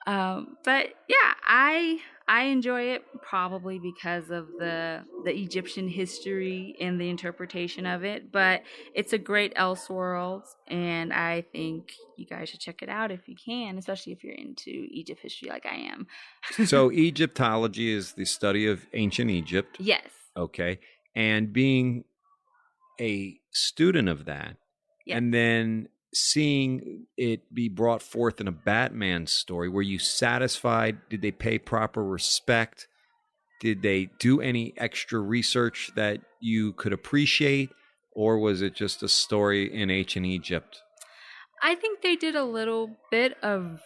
um, but yeah, I I enjoy it probably because of the the Egyptian history and the interpretation of it. But it's a great Elseworlds, and I think you guys should check it out if you can, especially if you're into Egypt history like I am. so, Egyptology is the study of ancient Egypt. yes, Okay. And being a student of that, Yeah. and then seeing it be brought forth in a Batman story, were you satisfied? Did they pay proper respect? Did they do any extra research that you could appreciate? Or was it just a story in ancient Egypt? I think they did a little bit of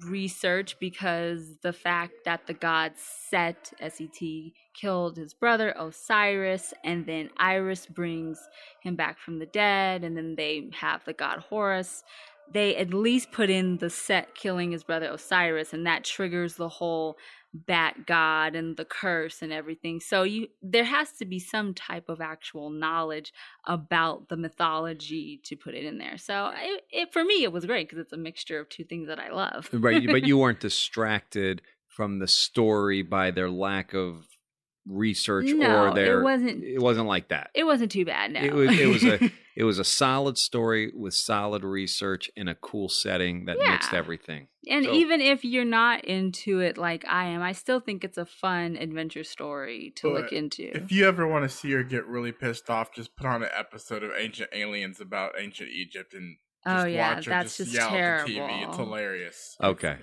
research because the fact that the god Set, S E T, killed his brother Osiris, and then Isis brings him back from the dead, and then they have the god Horus. They at least put in the Set killing his brother Osiris, and that triggers the whole bat god and the curse and everything. So you there has to be some type of actual knowledge about the mythology to put it in there. So it, it for me it was great because it's a mixture of two things that I love. right, but you weren't distracted from the story by their lack of research no, or their it wasn't it wasn't like that. it wasn't too bad. No, It was it was a it was a solid story with solid research in a cool setting that mixed everything. and so- even if you're not into it like I am, I still think it's a fun adventure story to look into. If you ever want to see her get really pissed off, just put on an episode of Ancient Aliens about ancient Egypt and oh, just oh yeah, watch her that's just, just yell terrible. at the TV. It's hilarious. Okay.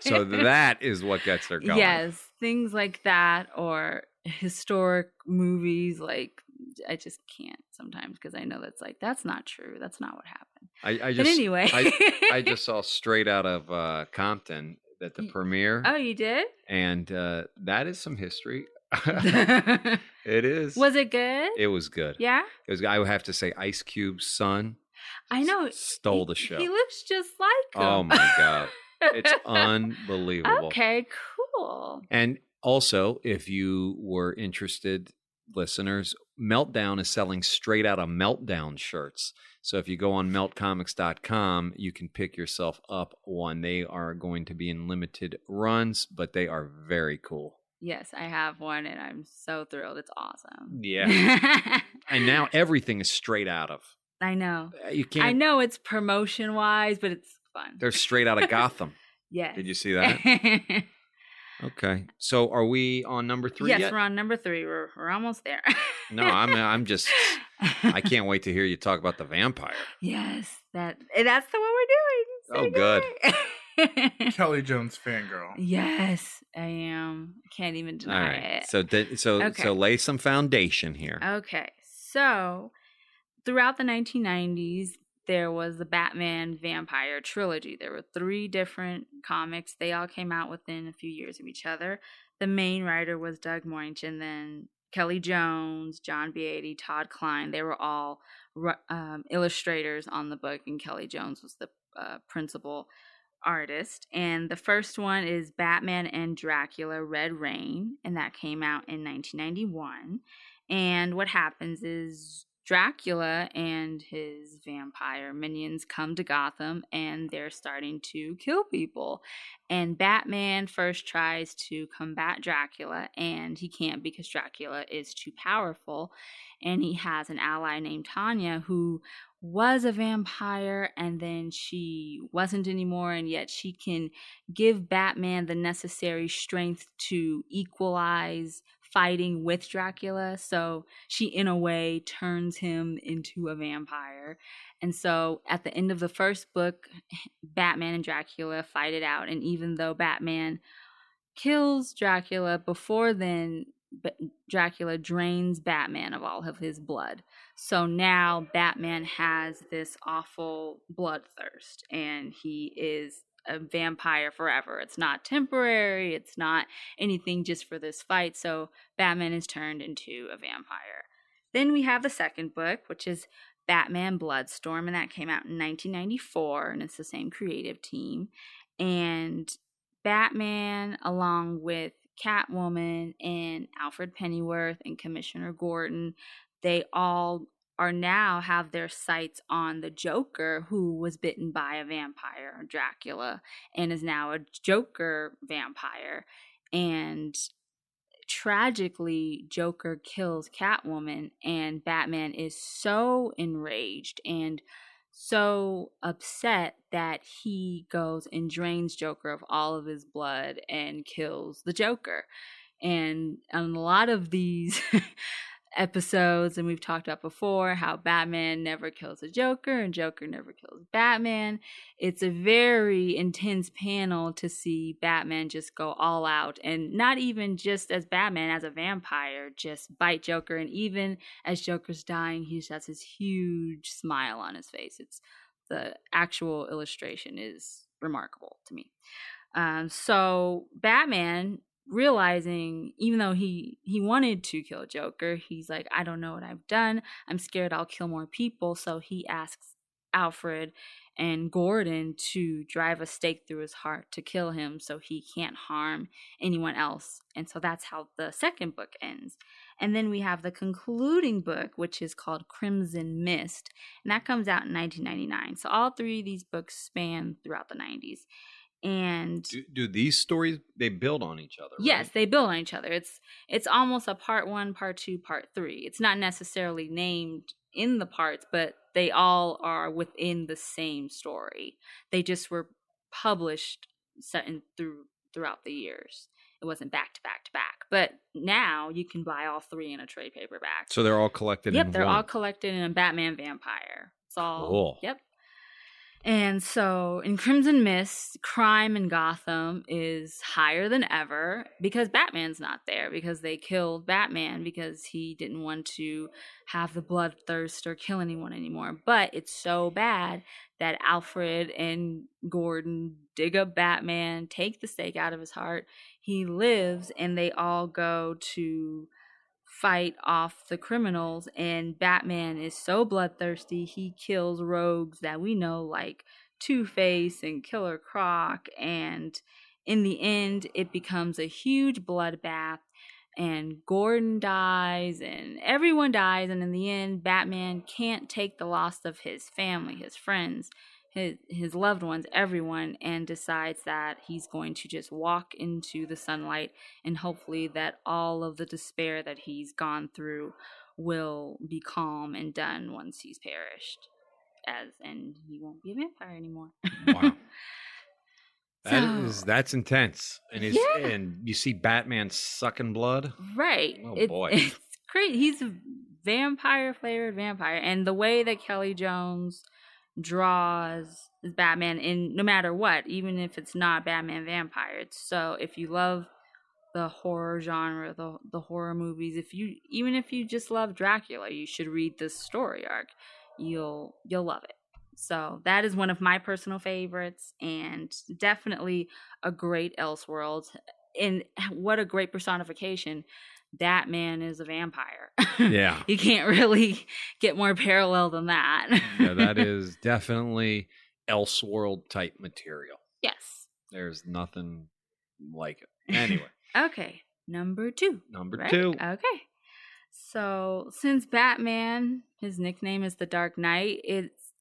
So that is what gets her going. Yes, things like that or historic movies like I just can't sometimes because I know that's like that's not true. That's not what happened. I, I but just anyway, I just saw straight out of uh, Compton that the premiere, oh, you did? and uh, that is some history. It is. Was it good? It was good. yeah, It was. I would have to say, Ice Cube's son I know. stole the show. He looks just like him. oh my god, it's unbelievable. Okay, cool. And also, if you were interested, listeners, Meltdown is selling straight out of Meltdown shirts. So if you go on meltcomics.com, you can pick yourself up one. They are going to be in limited runs, but they are very cool. Yes, I have one, and I'm so thrilled. It's awesome. Yeah. And now everything is straight out of. I know. Uh, You can't. I know it's promotion wise, but it's fun. They're straight out of Gotham. yes. Did you see that? Okay. So are we on number three yes, yet? we're on number three. We're we're almost there. No, I'm. Uh, I'm just. I can't wait to hear you talk about the vampire. Yes, that that's the one we're oh, doing. Oh, good. good. Kelly Jones fangirl. yes, I am. Can't even deny right. it. So th- so Okay. so lay some foundation here. Okay, so throughout the 1990s, there was the Batman Vampire trilogy. There were three different comics. They all came out within a few years of each other. The main writer was Doug and then Kelly Jones, John Beatty, Todd Klein. They were all um, illustrators on the book, and Kelly Jones was the uh, principal artist. And the first one is Batman and Dracula Red Rain, and that came out in 1991. And what happens is Dracula and his vampire minions come to Gotham and they're starting to kill people. And Batman first tries to combat Dracula and he can't because Dracula is too powerful. And he has an ally named Tanya who was a vampire and then she wasn't anymore, and yet she can give Batman the necessary strength to equalize fighting with Dracula. So she, in a way, turns him into a vampire. And so at the end of the first book, Batman and Dracula fight it out. And even though Batman kills Dracula before then, Dracula drains Batman of all of his blood. So now Batman has this awful bloodthirst and he is a vampire forever. It's not temporary, it's not anything just for this fight. So Batman is turned into a vampire. Then we have the second book, which is Batman Bloodstorm, and that came out in 1994, and it's the same creative team. And Batman, along with Catwoman and Alfred Pennyworth and Commissioner Gordon, they all are now have their sights on the Joker, who was bitten by a vampire, Dracula, and is now a Joker vampire. And tragically, Joker kills Catwoman, and Batman is so enraged and so upset that he goes and drains Joker of all of his blood and kills the Joker. And on a lot of these episodes, and we've talked about before, how Batman never kills a Joker and Joker never kills Batman. It's a very intense panel to see Batman just go all out and not even just as Batman, as a vampire, just bite Joker. And even as Joker's dying, he just has this huge smile on his face. It's the actual illustration is remarkable to me. Um, so Batman realizing even though he he wanted to kill Joker, he's like, I don't know what I've done. I'm scared I'll kill more people. So he asks Alfred and Gordon to drive a stake through his heart to kill him so he can't harm anyone else. And so that's how the second book ends. And then we have the concluding book, which is called Crimson Mist, and that comes out in 1999. So all three of these books span throughout the 90s. And Do, do these stories they build on each other? Yes, right? they build on each other. It's it's almost a part one, part two, part three. It's not necessarily named in the parts, but they all are within the same story. They just were published set in through throughout the years. It wasn't back to back to back. But now you can buy all three in a trade paperback. So they're all collected. yep, they're one. all collected in a Batman Vampire. It's all Cool. Yep. And so in Crimson Mist, crime in Gotham is higher than ever because Batman's not there, because they killed Batman because he didn't want to have the bloodthirst or kill anyone anymore. But it's so bad that Alfred and Gordon dig up Batman, take the stake out of his heart. He lives, and they all go to fight off the criminals and Batman is so bloodthirsty he kills rogues that we know like Two-Face and Killer Croc and in the end it becomes a huge bloodbath and Gordon dies and everyone dies and in the end Batman can't take the loss of his family, his friends, his his loved ones, everyone and decides that he's going to just walk into the sunlight and hopefully that all of the despair that he's gone through will be calm and done once he's perished as and he won't be a vampire anymore Wow. That So- is that's intense, and is Yeah. and you see Batman sucking blood. right Oh, It- boy. it's great he's a vampire flavored vampire and the way that kelly jones draws batman in no matter what even if it's not batman vampire so if you love the horror genre the the horror movies if you even if you just love dracula you should read this story arc. You'll you'll love it. So that is one of my personal favorites and definitely a great elseworlds. And what a great personification that man is a vampire Yeah, you can't really get more parallel than that yeah, that is definitely Elseworld type material. yes There's nothing like it. Anyway, okay number two number right? two. Okay. So since Batman, his nickname is the Dark Knight, it's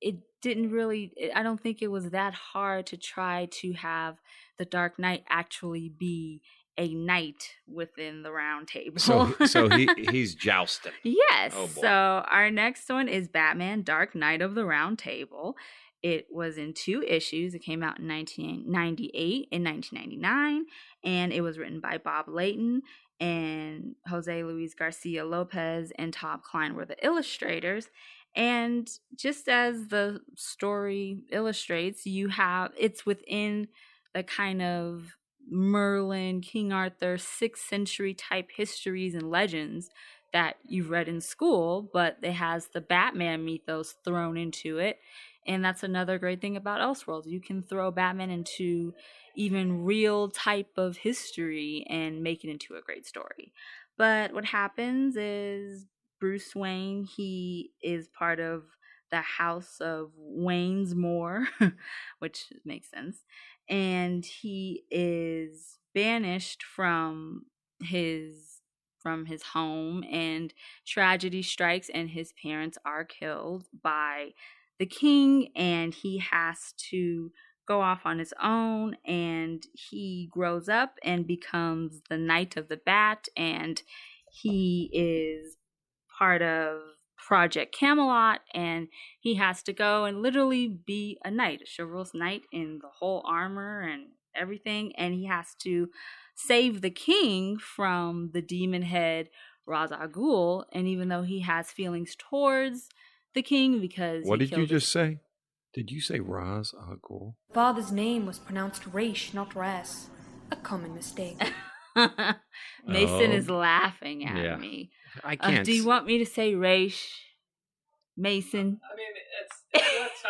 it didn't really it, I don't think it was that hard to try to have the Dark Knight actually be a knight within the round table. So so he he's jousting. Yes. Oh, so our next one is Batman Dark Knight of the Round Table. It was in two issues. It came out in 1998 and 1999, and it was written by Bob Layton and Jose Luis Garcia Lopez and Tom Klein were the illustrators. And just as the story illustrates, you have it's within the kind of Merlin, King Arthur, 6th century type histories and legends that you've read in school, but it has the Batman mythos thrown into it. And that's another great thing about Elseworlds. You can throw Batman into even real type of history and make it into a great story. But what happens is Bruce Wayne, he is part of the house of Wayne's Moore, which makes sense. And he is banished from his from his home and tragedy strikes and his parents are killed by the king and he has to go off on his own and he grows up and becomes the knight of the bat and he is part of project camelot and he has to go and literally be a knight a chivalrous knight in the whole armor and everything and he has to save the king from the demon head Ra's al Ghul and even though he has feelings towards the king because What he did you killed his- just say? Did you say Raz Al Ghul? Father's name was pronounced Raish, not Ras. A common mistake. Mason Oh. is laughing at Yeah. me. I Uh, can't. do you want me to say Raish? Mason? I mean, it's, it's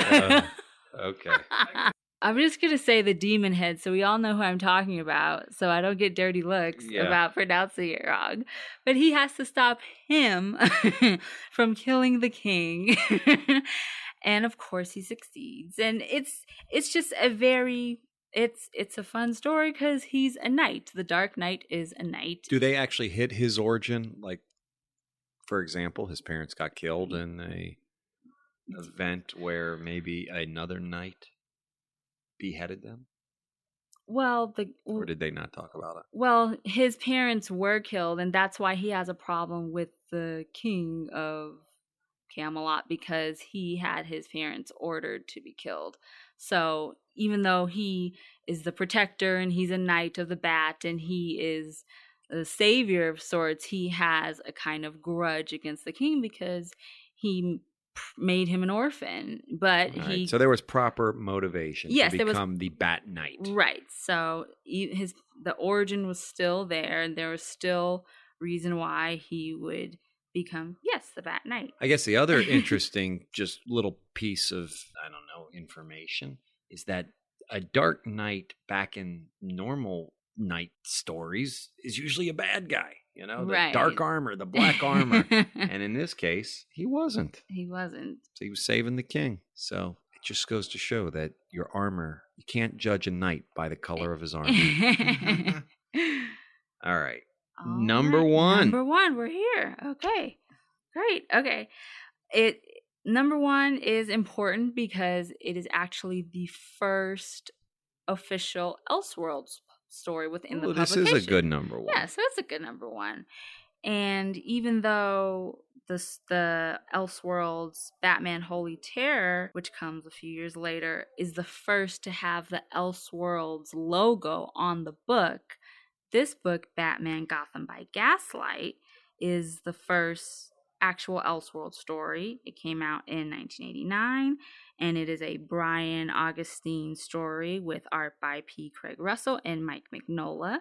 Natalia. Uh, Okay. I'm just gonna say the demon head, so we all know who I'm talking about, so I don't get dirty looks Yeah. about pronouncing it wrong. But he has to stop him from killing the king, and of course he succeeds. And it's it's just a very it's it's a fun story because he's a knight. The Dark Knight is a knight. Do they actually hit his origin? Like, for example, his parents got killed in a event where maybe another knight beheaded them, Well, the or did they not talk about it? Well, his parents were killed, and that's why he has a problem with the king of Camelot because he had his parents ordered to be killed. So, even though he is the protector and he's a knight of the bat and he is the savior of sorts, he has a kind of grudge against the king because he made him an orphan. But right, he So there was proper motivation Yes, to there was- become the Bat Knight. Right. So his the origin was still there, and there was still reason why he would become yes the Bat Knight. I guess the other interesting, just little piece of I don't know information is that a Dark Knight back in normal knight stories is usually a bad guy. You know, the Right. dark armor, the black armor, and in this case, he wasn't. he wasn't. So he was saving the king. So it just goes to show that your armor, you can't judge a knight by the color of his armor. All right. All Number one. Number one. We're here. Okay. Great. Okay. It number one is important because it is actually the first official Elseworlds story within the this publication. is a good number one. Yeah, so it's a good number one. And even though this the Elseworlds Batman Holy Terror, which comes a few years later, is the first to have the Elseworlds logo on the book, this book, Batman Gotham by Gaslight, is the first actual Elseworld story. It came out in 1989 and it is a Brian Augustyn story with art by P. Craig Russell and Mike Mignola.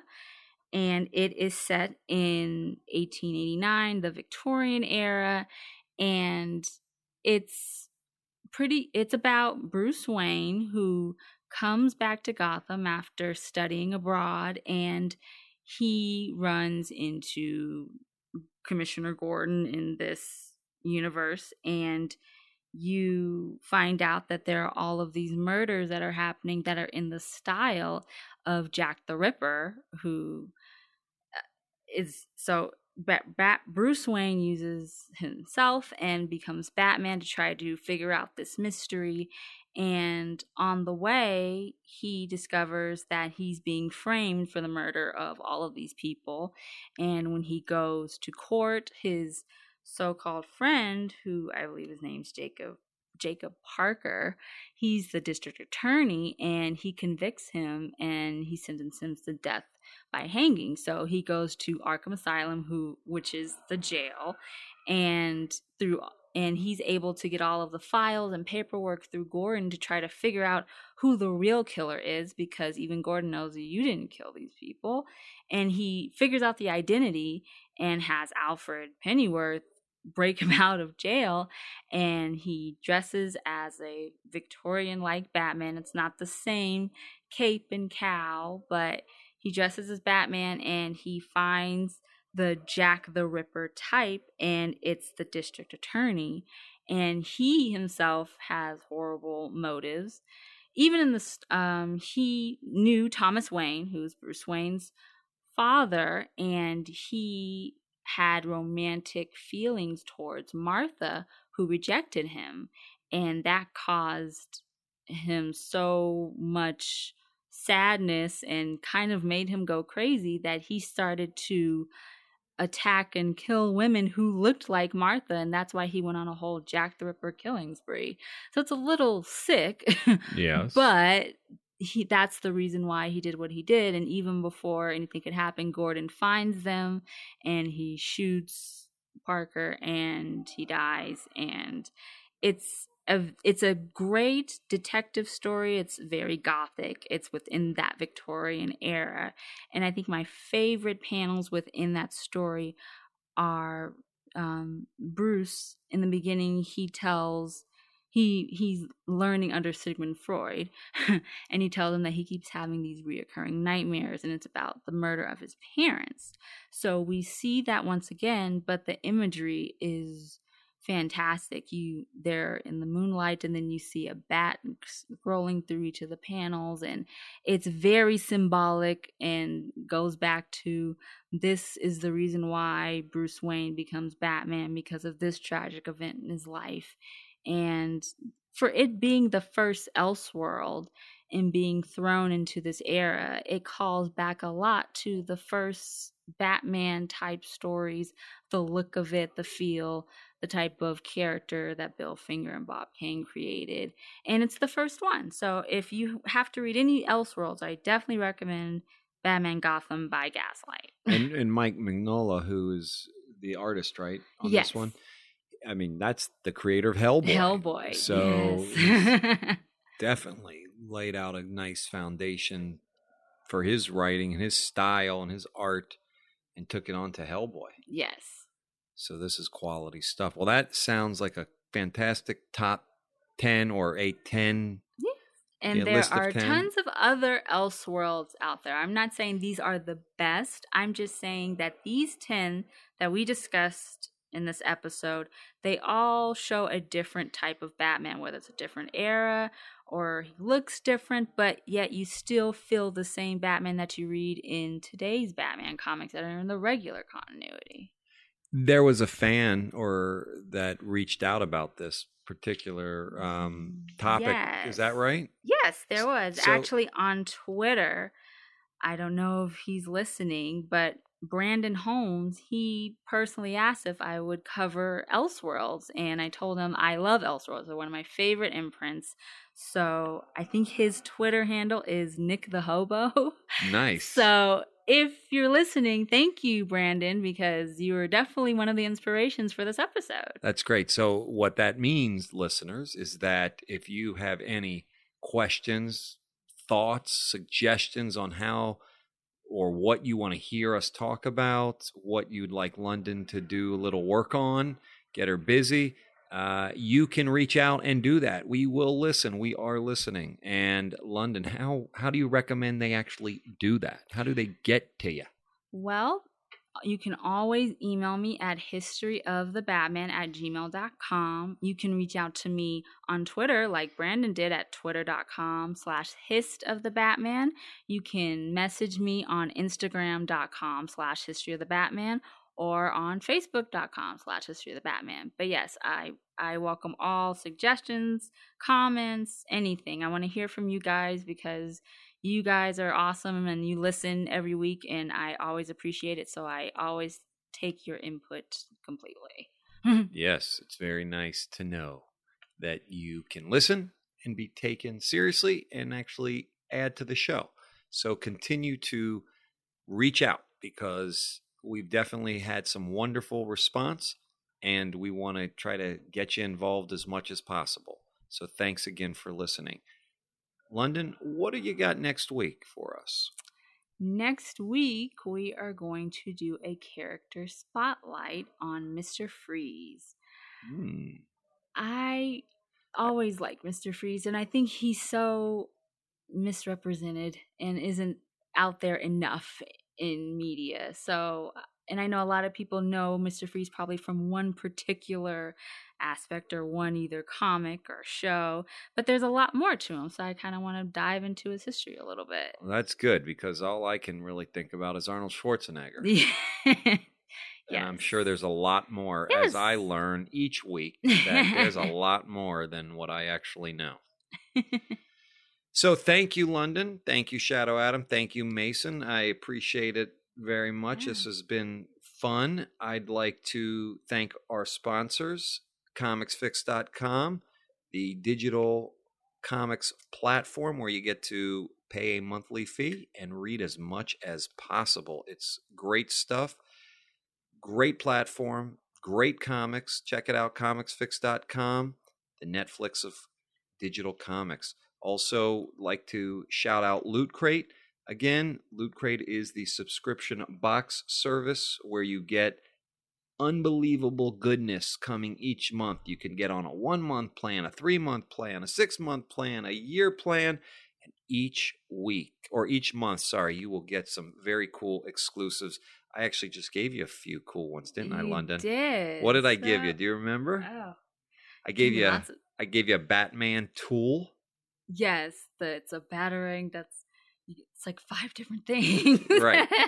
And it is set in 1889, the Victorian era, and it's pretty it's about Bruce Wayne who comes back to Gotham after studying abroad and he runs into Commissioner Gordon in this universe and you find out that there are all of these murders that are happening that are in the style of Jack the Ripper, who uh, so. Bat, Bat, Bruce Wayne uses himself and becomes Batman to try to figure out this mystery. And on the way, he discovers that he's being framed for the murder of all of these people. And when he goes to court, his so-called friend, who I believe his name's Jacob Jacob Parker, he's the district attorney and he convicts him and he sentences him to death by hanging. So he goes to Arkham Asylum, who which is the jail, and through and he's able to get all of the files and paperwork through Gordon to try to figure out who the real killer is because even Gordon knows you didn't kill these people. And he figures out the identity and has Alfred Pennyworth break him out of jail and he dresses as a Victorian like Batman. It's not the same cape and cowl, but he dresses as Batman and he finds the Jack the Ripper type and it's the district attorney and he himself has horrible motives. Even in the um he knew Thomas Wayne, who's Bruce Wayne's father and he had romantic feelings towards Martha, who rejected him. And that caused him so much sadness and kind of made him go crazy that he started to attack and kill women who looked like Martha. And that's why he went on a whole Jack the Ripper killing spree. So it's a little sick. Yes. but he that's the reason why he did what he did and even before anything could happen gordon finds them and he shoots parker and he dies and it's a it's a great detective story. It's very gothic. It's within that victorian era. And i think my favorite panels within that story are um, bruce in the beginning he tells he he's learning under Sigmund Freud, and he tells him that he keeps having these reoccurring nightmares, and it's about the murder of his parents. So we see that once again, but the imagery is fantastic. You they're in the moonlight, and then you see a bat scrolling through each of the panels, and it's very symbolic and goes back to this is the reason why Bruce Wayne becomes Batman because of this tragic event in his life, and for it being the first Elseworld and being thrown into this era, it calls back a lot to the first Batman type stories, the look of it, the feel, the type of character that Bill Finger and Bob Kane created. And it's the first one. So if you have to read any Elseworlds, I definitely recommend Batman Gotham by Gaslight. and, and Mike Mignola, who is the artist, right, on Yes. this one. I mean, that's the creator of Hellboy. Hellboy. So yes. definitely laid out a nice foundation for his writing and his style and his art and took it on to Hellboy. yes. So this is quality stuff. Well, that sounds like a fantastic top 10 or a 10. And Yeah, there list of are tons of other Elseworlds out there. I'm not saying these are the best. I'm just saying that these 10 that we discussed in this episode, they all show a different type of Batman, whether it's a different era or he looks different, but yet you still feel the same Batman that you read in today's Batman comics that are in the regular continuity. There was a fan or that reached out about this particular um, topic. Is that right? Yes, there was So- actually on Twitter. I don't know if he's listening, but Brandon Holmes, he personally asked if I would cover Elseworlds, and I told him I love Elseworlds. They're one of my favorite imprints. So I think his Twitter handle is Nick the Hobo. Nice. So if you're listening, thank you, Brandon, because you were definitely one of the inspirations for this episode. That's great. So, what that means, listeners, is that if you have any questions, thoughts, suggestions on how or what you want to hear us talk about, what you'd like Londyn to do a little work on, get her busy, uh, you can reach out and do that. We will listen. We are listening. And Londyn, how how do you recommend they actually do that? How do they get to you? Well, you can always email me at historyofthebatman at gmail.com. You can reach out to me on Twitter like Brandon did at twitter.com slash hist of the Batman. You can message me on instagram.com slash history of the Batman or on facebook.com slash history of the Batman. But yes, I, I welcome all suggestions, comments, anything. I want to hear from you guys because you guys are awesome and you listen every week and I always appreciate it. So I always take your input completely. Yes, it's very nice to know that you can listen and be taken seriously and actually add to the show. So continue to reach out because we've definitely had some wonderful response and we want to try to get you involved as much as possible. So thanks again for listening. Londyn, what do you got next week for us? Next week, we are going to do a character spotlight on Mr. Freeze. Hmm. I always like Mr. Freeze, and I think he's so misrepresented and isn't out there enough in media. So, uh, and I know a lot of people know Mr. Freeze probably from one particular aspect or one either comic or show, but there's a lot more to him. So I kind of want to dive into his history a little bit. Well, that's good because all I can really think about is Arnold Schwarzenegger. Yeah. And I'm sure there's a lot more Yes. as I learn each week that there's a lot more than what I actually know. So thank you, Londyn. Thank you, Shadow Adam. Thank you, Mason. I appreciate it very much. This has been fun. I'd like to thank our sponsors, comicsfix.com, the digital comics platform where you get to pay a monthly fee and read as much as possible. It's great stuff. Great platform, great comics. Check it out, comicsfix.com, the Netflix of digital comics. Also, like to shout out Loot Crate. Again, Loot Crate is the subscription box service where you get unbelievable goodness coming each month. You can get on a one month plan, a three month plan, a six month plan, a year plan, and each week or each month, sorry, you will get some very cool exclusives. I actually just gave you a few cool ones, didn't I, Londyn? Did. What did I give you? Do you remember? Oh. I gave you a, I gave you a Batman tool. Yes, the, it's a Batarang that's it's like five different things. Right.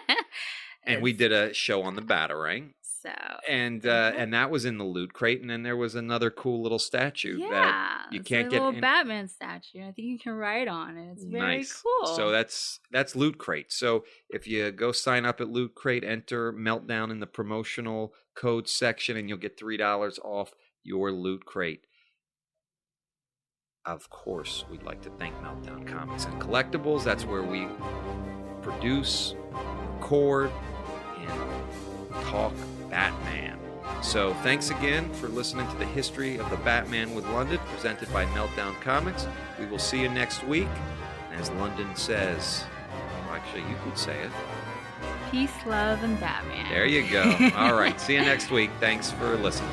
And we did a show on the Batarang. so And uh, Mhm. and that was in the loot crate, and then there was another cool little statue yeah, that you can't get a little in- Batman statue. I think you can write on it. It's very nice. cool. So that's that's Loot Crate. So if you go sign up at Loot Crate, enter Meltdown in the promotional code section, and you'll get three dollars off your Loot Crate. Of course, we'd like to thank Meltdown Comics and Collectibles. That's where we produce, record, and talk Batman. So thanks again for listening to the history of the Batman with Londyn, presented by Meltdown Comics. We will see you next week. As Londyn says, well, actually, you could say it. peace, love, and Batman. There you go. All right. See you next week. Thanks for listening.